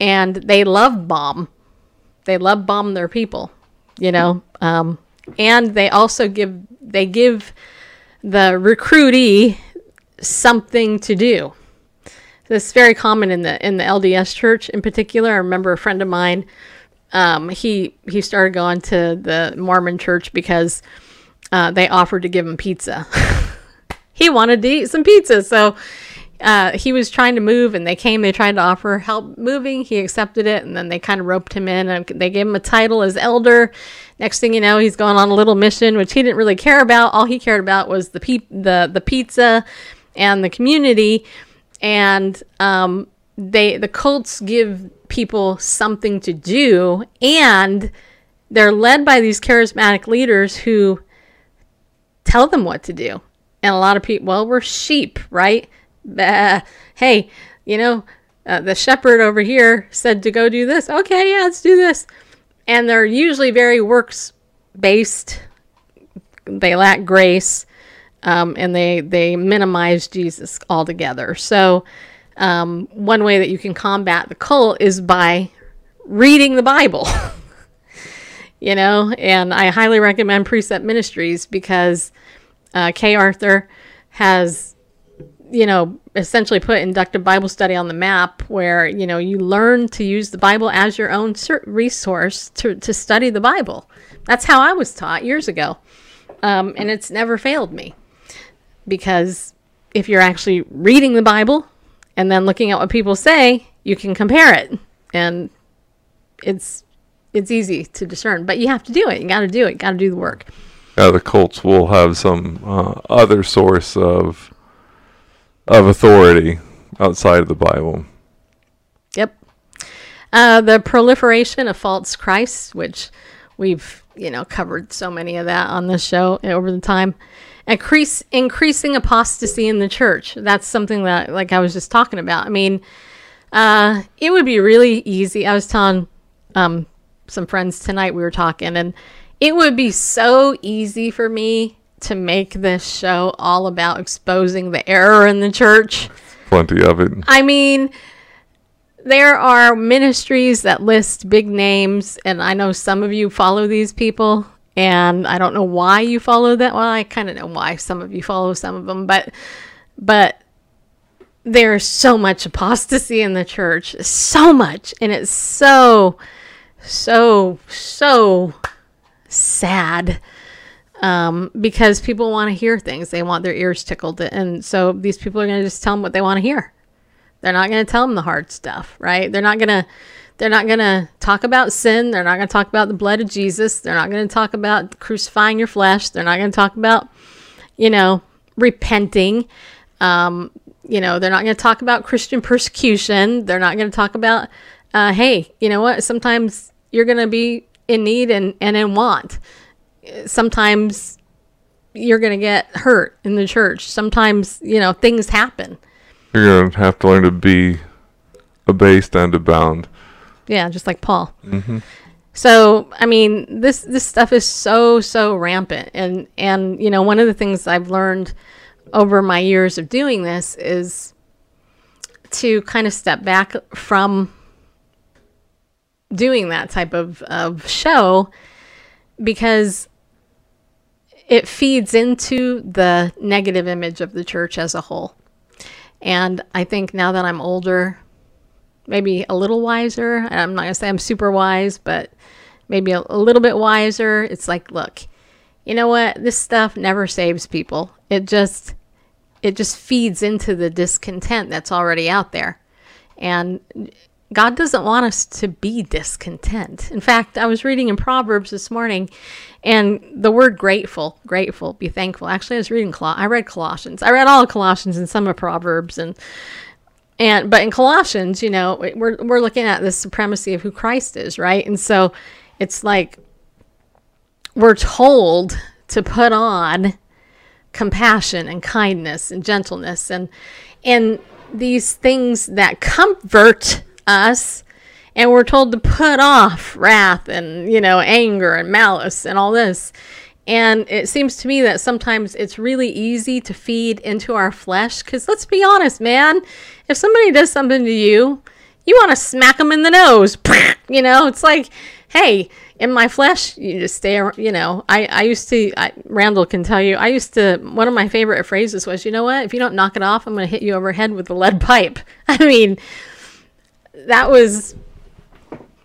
[SPEAKER 1] and they love bomb. They love bomb their people, you know, um, and they also give they give the recruitee something to do. This is very common in the in the LDS church in particular. I remember a friend of mine. Um, he he started going to the Mormon church because uh, they offered to give him pizza. he wanted to eat some pizza, so uh, he was trying to move, and they came. They tried to offer help moving. He accepted it, and then they kind of roped him in, and they gave him a title as elder. Next thing you know, he's going on a little mission, which he didn't really care about. All he cared about was the pe- the the pizza and the community and um, they the cults give people something to do and they're led by these charismatic leaders who tell them what to do and a lot of people well we're sheep right bah. hey, you know, uh, the shepherd over here said to go do this. Okay, yeah, let's do this. And they're usually very works based. They lack grace, um, and they they minimize Jesus altogether. So, um, one way that you can combat the cult is by reading the Bible. you know, and I highly recommend Precept Ministries because uh, Kay Arthur has, you know, essentially put inductive Bible study on the map where, you know, you learn to use the Bible as your own resource to, to study the Bible. That's how I was taught years ago. Um, and it's never failed me because if you're actually reading the Bible and then looking at what people say, you can compare it. And it's it's easy to discern, but you have to do it. You got to do it. Got to do the work.
[SPEAKER 2] Yeah, the cults will have some uh, other source of of authority outside of the Bible.
[SPEAKER 1] Yep. Uh, the proliferation of false Christs, which we've you know covered so many of that on this show over the time. Increase increasing apostasy in the church. That's something that like I was just talking about. I mean, uh, it would be really easy. I was telling um, some friends tonight we were talking, and it would be so easy for me to make this show all about exposing the error in the church.
[SPEAKER 2] Plenty of it.
[SPEAKER 1] I mean, there are ministries that list big names, and I know some of you follow these people, and I don't know why you follow that. Well, I kind of know why some of you follow some of them, but but there's so much apostasy in the church, so much, and it's so so so sad um, because people want to hear things. They want their ears tickled. And so these people are going to just tell them what they want to hear. They're not going to tell them the hard stuff, right? They're not going to. They're not going to talk about sin. They're not going to talk about the blood of Jesus. They're not going to talk about crucifying your flesh. They're not going to talk about, you know, repenting. Um, you know, they're not going to talk about Christian persecution. They're not going to talk about, uh, hey, you know what? Sometimes you're going to be in need and, and in want sometimes you're going to get hurt in the church. Sometimes, you know, things happen.
[SPEAKER 2] You're going to have to learn to be a abased and abound.
[SPEAKER 1] Yeah, just like Paul. Mm-hmm. So, I mean, this this stuff is so so rampant, and and you know, one of the things I've learned over my years of doing this is to kind of step back from doing that type of, of show because it feeds into the negative image of the church as a whole. And I think now that I'm older, maybe a little wiser, I'm not going to say I'm super wise, but maybe a, a little bit wiser, it's like, look, you know what? This stuff never saves people. It just it just feeds into the discontent that's already out there. And God doesn't want us to be discontent. In fact, I was reading in Proverbs this morning, and the word grateful, grateful, be thankful. Actually, I was reading Col- I read Colossians. I read all of Colossians and some of Proverbs, and and but in Colossians, you know, we're we're looking at the supremacy of who Christ is, right? And so it's like we're told to put on compassion and kindness and gentleness and and these things that comfort us and we're told to put off wrath and you know anger and malice and all this. And it seems to me that sometimes it's really easy to feed into our flesh because let's be honest man if somebody does something to you you want to smack them in the nose you know? It's like hey in my flesh you just stay you know i, I used to I, randall can tell you i used to one of my favorite phrases was you know what? If you don't knock it off i'm going to hit you over head with a lead pipe. I mean that was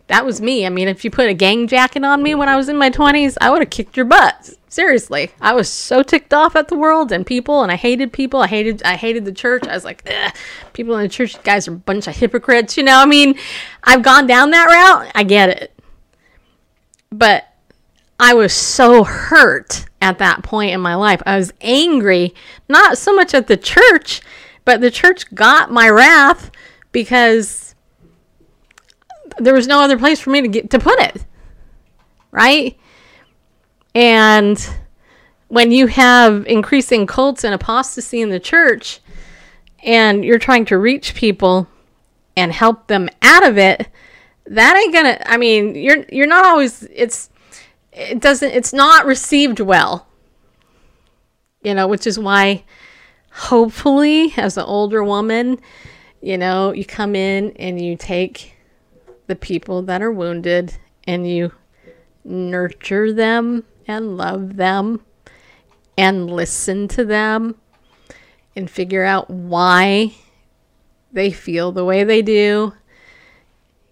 [SPEAKER 1] that was me. I mean, if you put a gang jacket on me when I was in my 20s, I would have kicked your butt. Seriously. I was so ticked off at the world and people and I hated people. I hated I hated the church. I was like, Ugh, people in the church guys are a bunch of hypocrites, you know? I mean, I've gone down that route. I get it. But I was so hurt at that point in my life. I was angry, not so much at the church, but the church got my wrath because there was no other place for me to get to put it. Right? And when you have increasing cults and apostasy in the church, and you're trying to reach people and help them out of it, that ain't gonna I mean, you're you're not always it's it doesn't it's not received well. You know, which is why hopefully as an older woman, you know, you come in and you take the people that are wounded and you nurture them and love them and listen to them and figure out why they feel the way they do.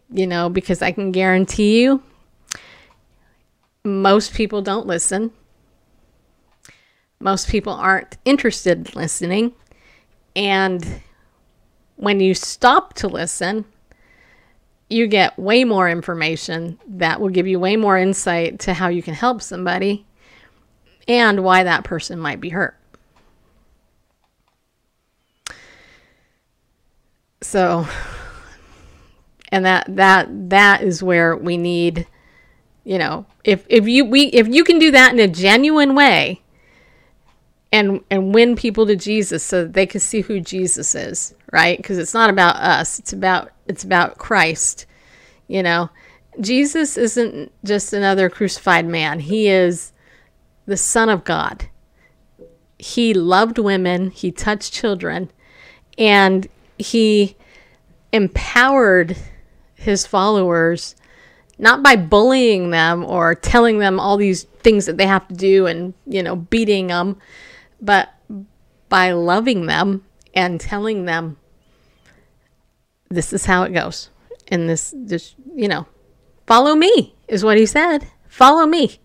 [SPEAKER 1] You know, because I can guarantee you most people don't listen. Most people aren't interested in listening. And when you stop to listen, you get way more information that will give you way more insight to how you can help somebody and why that person might be hurt. So and that that that is where we need you know, if if you we if you can do that in a genuine way and and win people to Jesus so they can see who Jesus is, right? Because it's not about us; it's about it's about Christ. You know, Jesus isn't just another crucified man; he is the Son of God. He loved women, he touched children, and he empowered his followers not by bullying them or telling them all these things that they have to do and you know beating them but by loving them and telling them this is how it goes. And this just you know follow me is what he said. Follow me.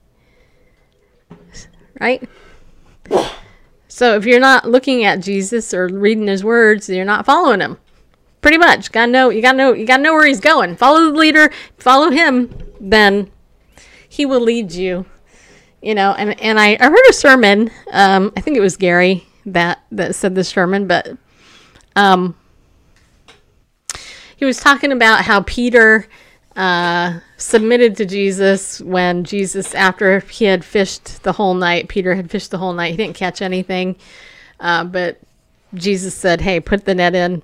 [SPEAKER 1] Right? So if you're not looking at jesus or reading his words you're not following him. Pretty much. Gotta know you gotta know you gotta know where he's going. Follow the leader follow him then he will lead you. You know and and i, I heard a sermon um i think it was gary that that said this sermon but um he was talking about how peter uh, submitted to jesus when jesus after he had fished the whole night peter had fished the whole night he didn't catch anything. Uh, but jesus said hey put the net in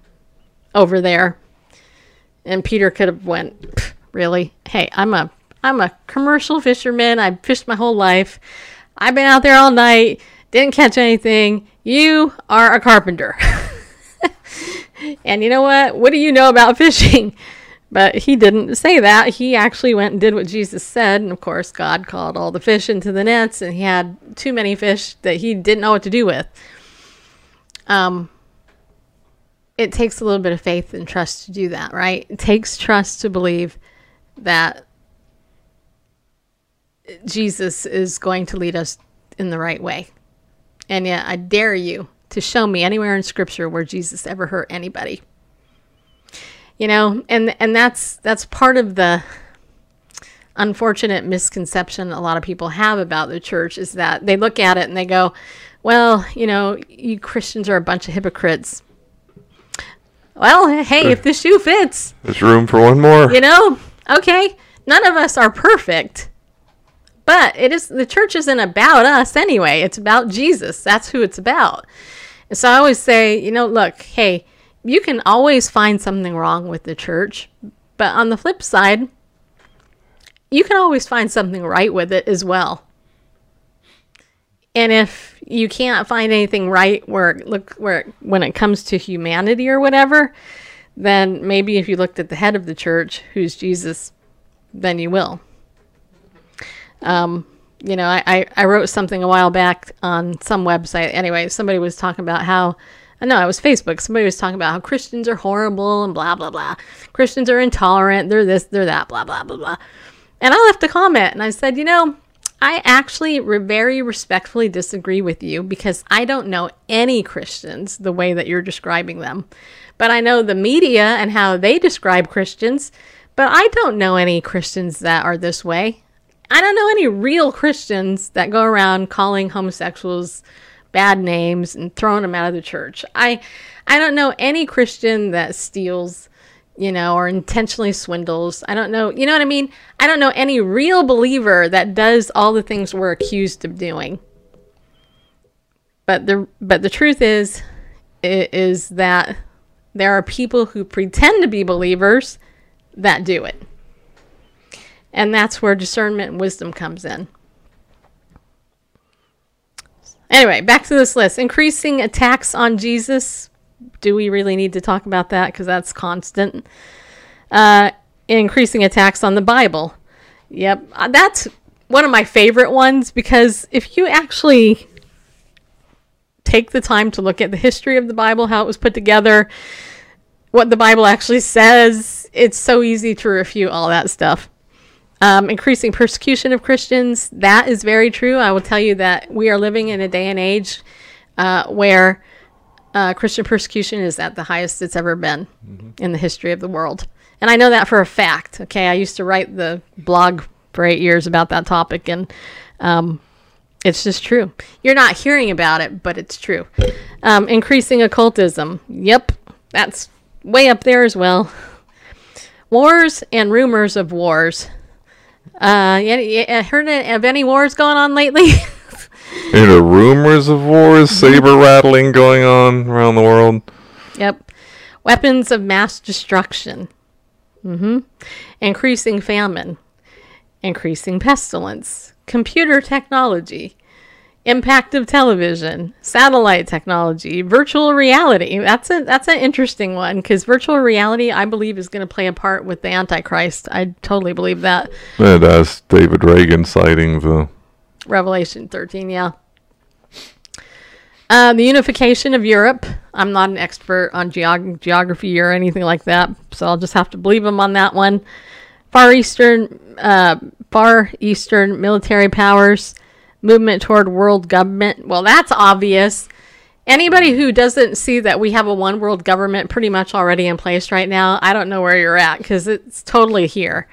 [SPEAKER 1] over there. And peter could have went really? Hey i'm a i'm a commercial fisherman. I've fished my whole life. I've been out there all night. Didn't catch anything. You are a carpenter and you know what? What do you know about fishing? But he didn't say that. He actually went and did what jesus said. And of course god called all the fish into the nets and he had too many fish that he didn't know what to do with. Um it takes a little bit of faith and trust to do that, right? It takes trust to believe that Jesus is going to lead us in the right way. And yet, I dare you to show me anywhere in scripture where Jesus ever hurt anybody. You know, and and that's that's part of the unfortunate misconception a lot of people have about the church is that they look at it and they go, "Well, you know, you Christians are a bunch of hypocrites." Well, hey, if the shoe fits,
[SPEAKER 2] There's room for one more.
[SPEAKER 1] you know, okay, none of us are perfect. But it is the church isn't about us anyway. It's about Jesus. That's who it's about. So I always say, you know, look, hey, you can always find something wrong with the church, but on the flip side, you can always find something right with it as well. And if you can't find anything right where look where when it comes to humanity or whatever, then maybe if you looked at the head of the church, who's Jesus, then you will. Um, you know, I, I, wrote something a while back on some website. Anyway, somebody was talking about how, uh, I know it was Facebook. Somebody was talking about how Christians are horrible and blah, blah, blah. Christians are intolerant. They're this, they're that, blah, blah, blah, blah. And I left a comment and I said, you know, I actually re- very respectfully disagree with you because I don't know any Christians the way that you're describing them. But I know the media and how they describe Christians, but I don't know any Christians that are this way. I don't know any real Christians that go around calling homosexuals bad names and throwing them out of the church. I I don't know any Christian that steals, you know, or intentionally swindles. I don't know, you know what I mean? I don't know any real believer that does all the things we're accused of doing. But the but the truth is is that there are people who pretend to be believers that do it. And that's where discernment and wisdom comes in. Anyway, back to this list. Increasing attacks on Jesus. Do we really need to talk about that? Because that's constant. Uh, increasing attacks on the Bible. Yep. Uh, That's one of my favorite ones because if you actually take the time to look at the history of the Bible, how it was put together, what the Bible actually says, it's so easy to refute all that stuff. Um, increasing persecution of Christians, that is very true. I will tell you that we are living in a day and age uh, where uh, Christian persecution is at the highest it's ever been in the history of the world. And I know that for a fact. Okay, I used to write the blog for eight years about that topic, and um, it's just true. You're not hearing about it, but it's true. Um, increasing occultism. Yep, that's way up there as well. Wars and rumors of wars. Uh, yeah, yeah, heard of any wars going on lately?
[SPEAKER 2] Know, rumors of wars, saber rattling going on around the world.
[SPEAKER 1] Yep. Weapons of mass destruction. Mm-hmm. Increasing famine. Increasing pestilence. Computer technology. Impact of television. Satellite technology. Virtual reality. That's a that's an interesting one because virtual reality, I believe, is going to play a part with the Antichrist. I totally believe that.
[SPEAKER 2] And as David Reagan citing the
[SPEAKER 1] Revelation 13, yeah. Uh, the unification of Europe. I'm not an expert on geog- geography or anything like that, so I'll just have to believe him on that one. Far Eastern, uh, Far Eastern military powers, movement toward world government. Well, that's obvious. Anybody who doesn't see that we have a one world government pretty much already in place right now, I don't know where you're at because it's totally here.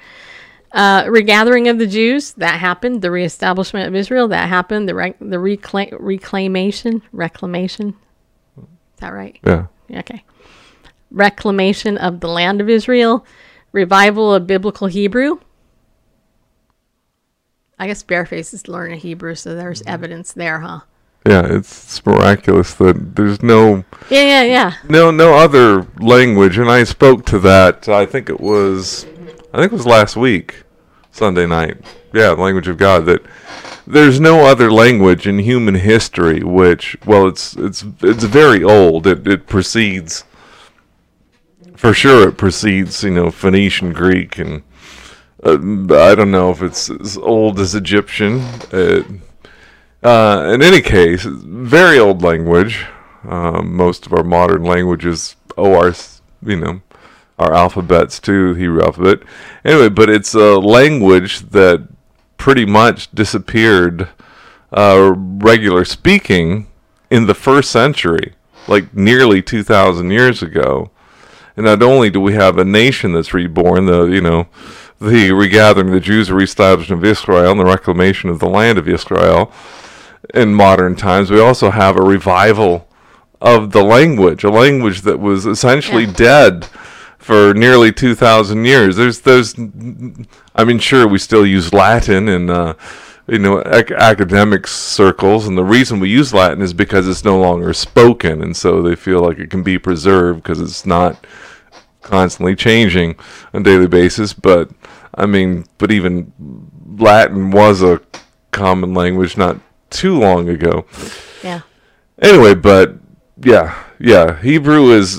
[SPEAKER 1] Uh, regathering of the Jews that happened. The reestablishment of Israel that happened. The rec- the recla- reclamation reclamation. Is that right?
[SPEAKER 2] yeah.
[SPEAKER 1] Okay. Reclamation of the land of Israel. Revival of biblical Hebrew. I guess Bareface is learning Hebrew, so there's mm-hmm. evidence there, huh?
[SPEAKER 2] Yeah, it's, it's miraculous that there's no
[SPEAKER 1] Yeah, yeah, yeah.
[SPEAKER 2] no no other language and I spoke to that I think it was I think it was last week Sunday night. Yeah, the language of God that there's no other language in human history which well it's it's it's very old. It it precedes for sure it precedes, you know, Phoenician Greek and uh, I don't know if it's as old as Egyptian. It, uh, in any case, very old language. Um, most of our modern languages owe our, you know, our alphabets to Hebrew alphabet. Anyway, but it's a language that pretty much disappeared, uh, regular speaking, in the first century, like nearly 2,000 years ago. And not only do we have a nation that's reborn, the you know, the regathering of the Jews, the reestablishment of Israel, and the reclamation of the land of Israel in modern times, we also have a revival of the language, a language that was essentially
[SPEAKER 1] Yeah.
[SPEAKER 2] dead for nearly 2,000 years. There's, there's, I mean, sure, we still use Latin in, uh, you know, ac- academic circles, and the reason we use Latin is because it's no longer spoken, and so they feel like it can be preserved because it's not constantly changing on a daily basis. But I mean, but even Latin was a common language not too long ago.
[SPEAKER 1] Yeah.
[SPEAKER 2] Anyway, but yeah, yeah, Hebrew is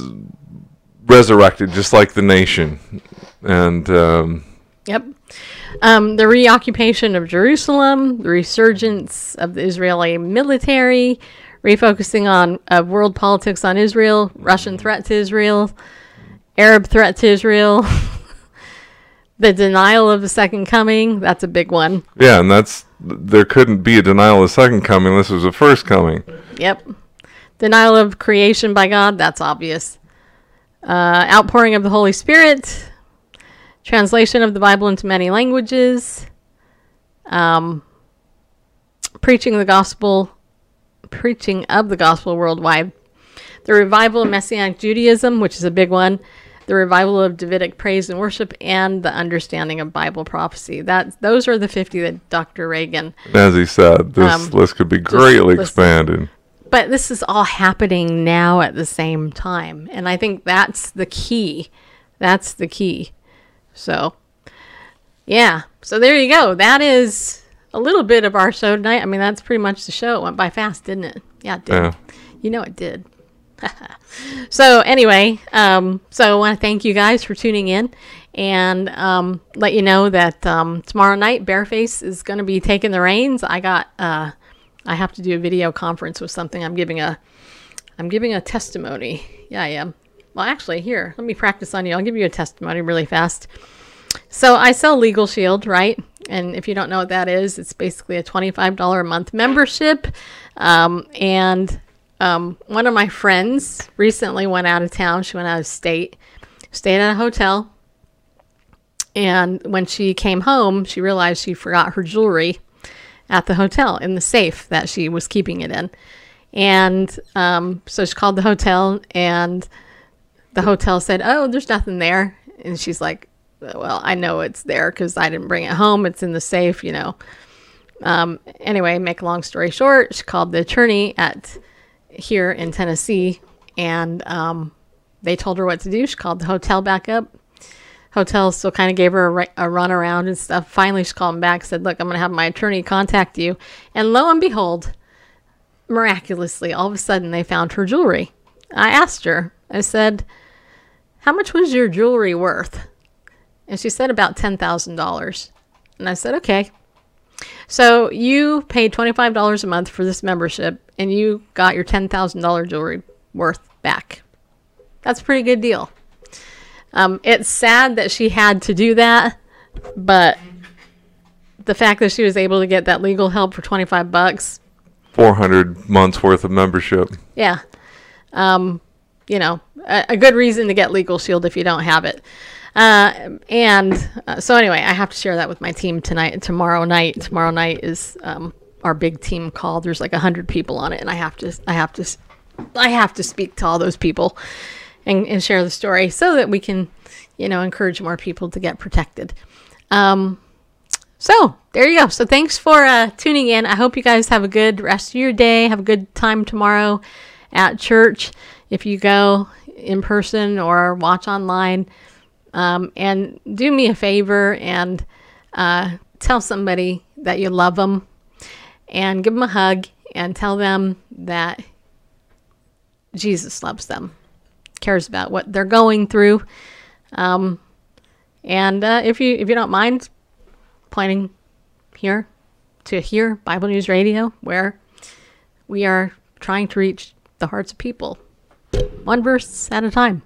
[SPEAKER 2] resurrected just like the nation, and um,
[SPEAKER 1] Yep. Um, the reoccupation of Jerusalem, the resurgence of the Israeli military, refocusing on uh, world politics on Israel, Russian threat to Israel, Arab threat to Israel, the denial of the second coming. That's a big one.
[SPEAKER 2] yeah, and that's there couldn't be a denial of the second coming. This was the first coming.
[SPEAKER 1] Yep. Denial of creation by God. That's obvious. Uh, outpouring of the Holy Spirit. Translation of the Bible into many languages. Um, preaching the gospel. Preaching of the gospel worldwide. The revival of Messianic Judaism, which is a big one. The revival of Davidic praise and worship, and the understanding of Bible prophecy. That those are the fifty that Dr. Reagan
[SPEAKER 2] As he said, this
[SPEAKER 1] Um,
[SPEAKER 2] list could be greatly expanded.
[SPEAKER 1] but this is all happening now at the same time. And I think that's the key. That's the key. So, yeah. So there you go. That is a little bit of our show tonight. I mean, that's pretty much the show. It went by fast, didn't it? Yeah, it did.
[SPEAKER 2] Yeah.
[SPEAKER 1] You know it did. so anyway, um, so I want to thank you guys for tuning in and um, let you know that um, tomorrow night Bareface is going to be taking the reins. I got uh, I have to do a video conference with something. I'm giving a I'm giving a testimony. Yeah, I am. Well, actually, here let me practice on you. I'll give you a testimony really fast. So I sell Legal Shield, right? And if you don't know what that is, it's basically a $25 a month membership. Um, and um, one of my friends recently went out of town. She went out of state, stayed at a hotel. And when she came home, she realized she forgot her jewelry at the hotel in the safe that she was keeping it in. And um, so she called the hotel, and the hotel said, Oh, there's nothing there. And she's like, Well, I know it's there because I didn't bring it home. It's in the safe, you know. Um, anyway, make a long story short, she called the attorney at here in Tennessee, and um, they told her what to do. She called the hotel back up. Hotel still kind of gave her a, a run around and stuff. Finally, she called him back, said, "Look, I'm going to have my attorney contact you." And lo and behold, miraculously, all of a sudden, they found her jewelry. I asked her. I said, "How much was your jewelry worth?" And she said about ten thousand dollars. And I said, "Okay." So you paid $25 a month for this membership and you got your $10,000 jewelry worth back. That's a pretty good deal. Um, it's sad that she had to do that, but the fact that she was able to get that legal help for 25 bucks,
[SPEAKER 2] 400 months worth of membership.
[SPEAKER 1] yeah. Um, you know, a, a good reason to get Legal Shield if you don't have it. Uh, and uh, so anyway, I have to share that with my team tonight, tomorrow night. Tomorrow night is um, our big team call. There's like a hundred people on it, and I have to, I have to, I have to speak to all those people and, and share the story so that we can, you know, encourage more people to get protected. Um, so there you go. So thanks for uh, tuning in. I hope you guys have a good rest of your day. Have a good time tomorrow at church if you go in person or watch online. Um, and do me a favor and uh, tell somebody that you love them and give them a hug and tell them that Jesus loves them, cares about what they're going through. Um, and uh, if you if you don't mind pointing here to here Bible News Radio, where we are trying to reach the hearts of people, one verse at a time.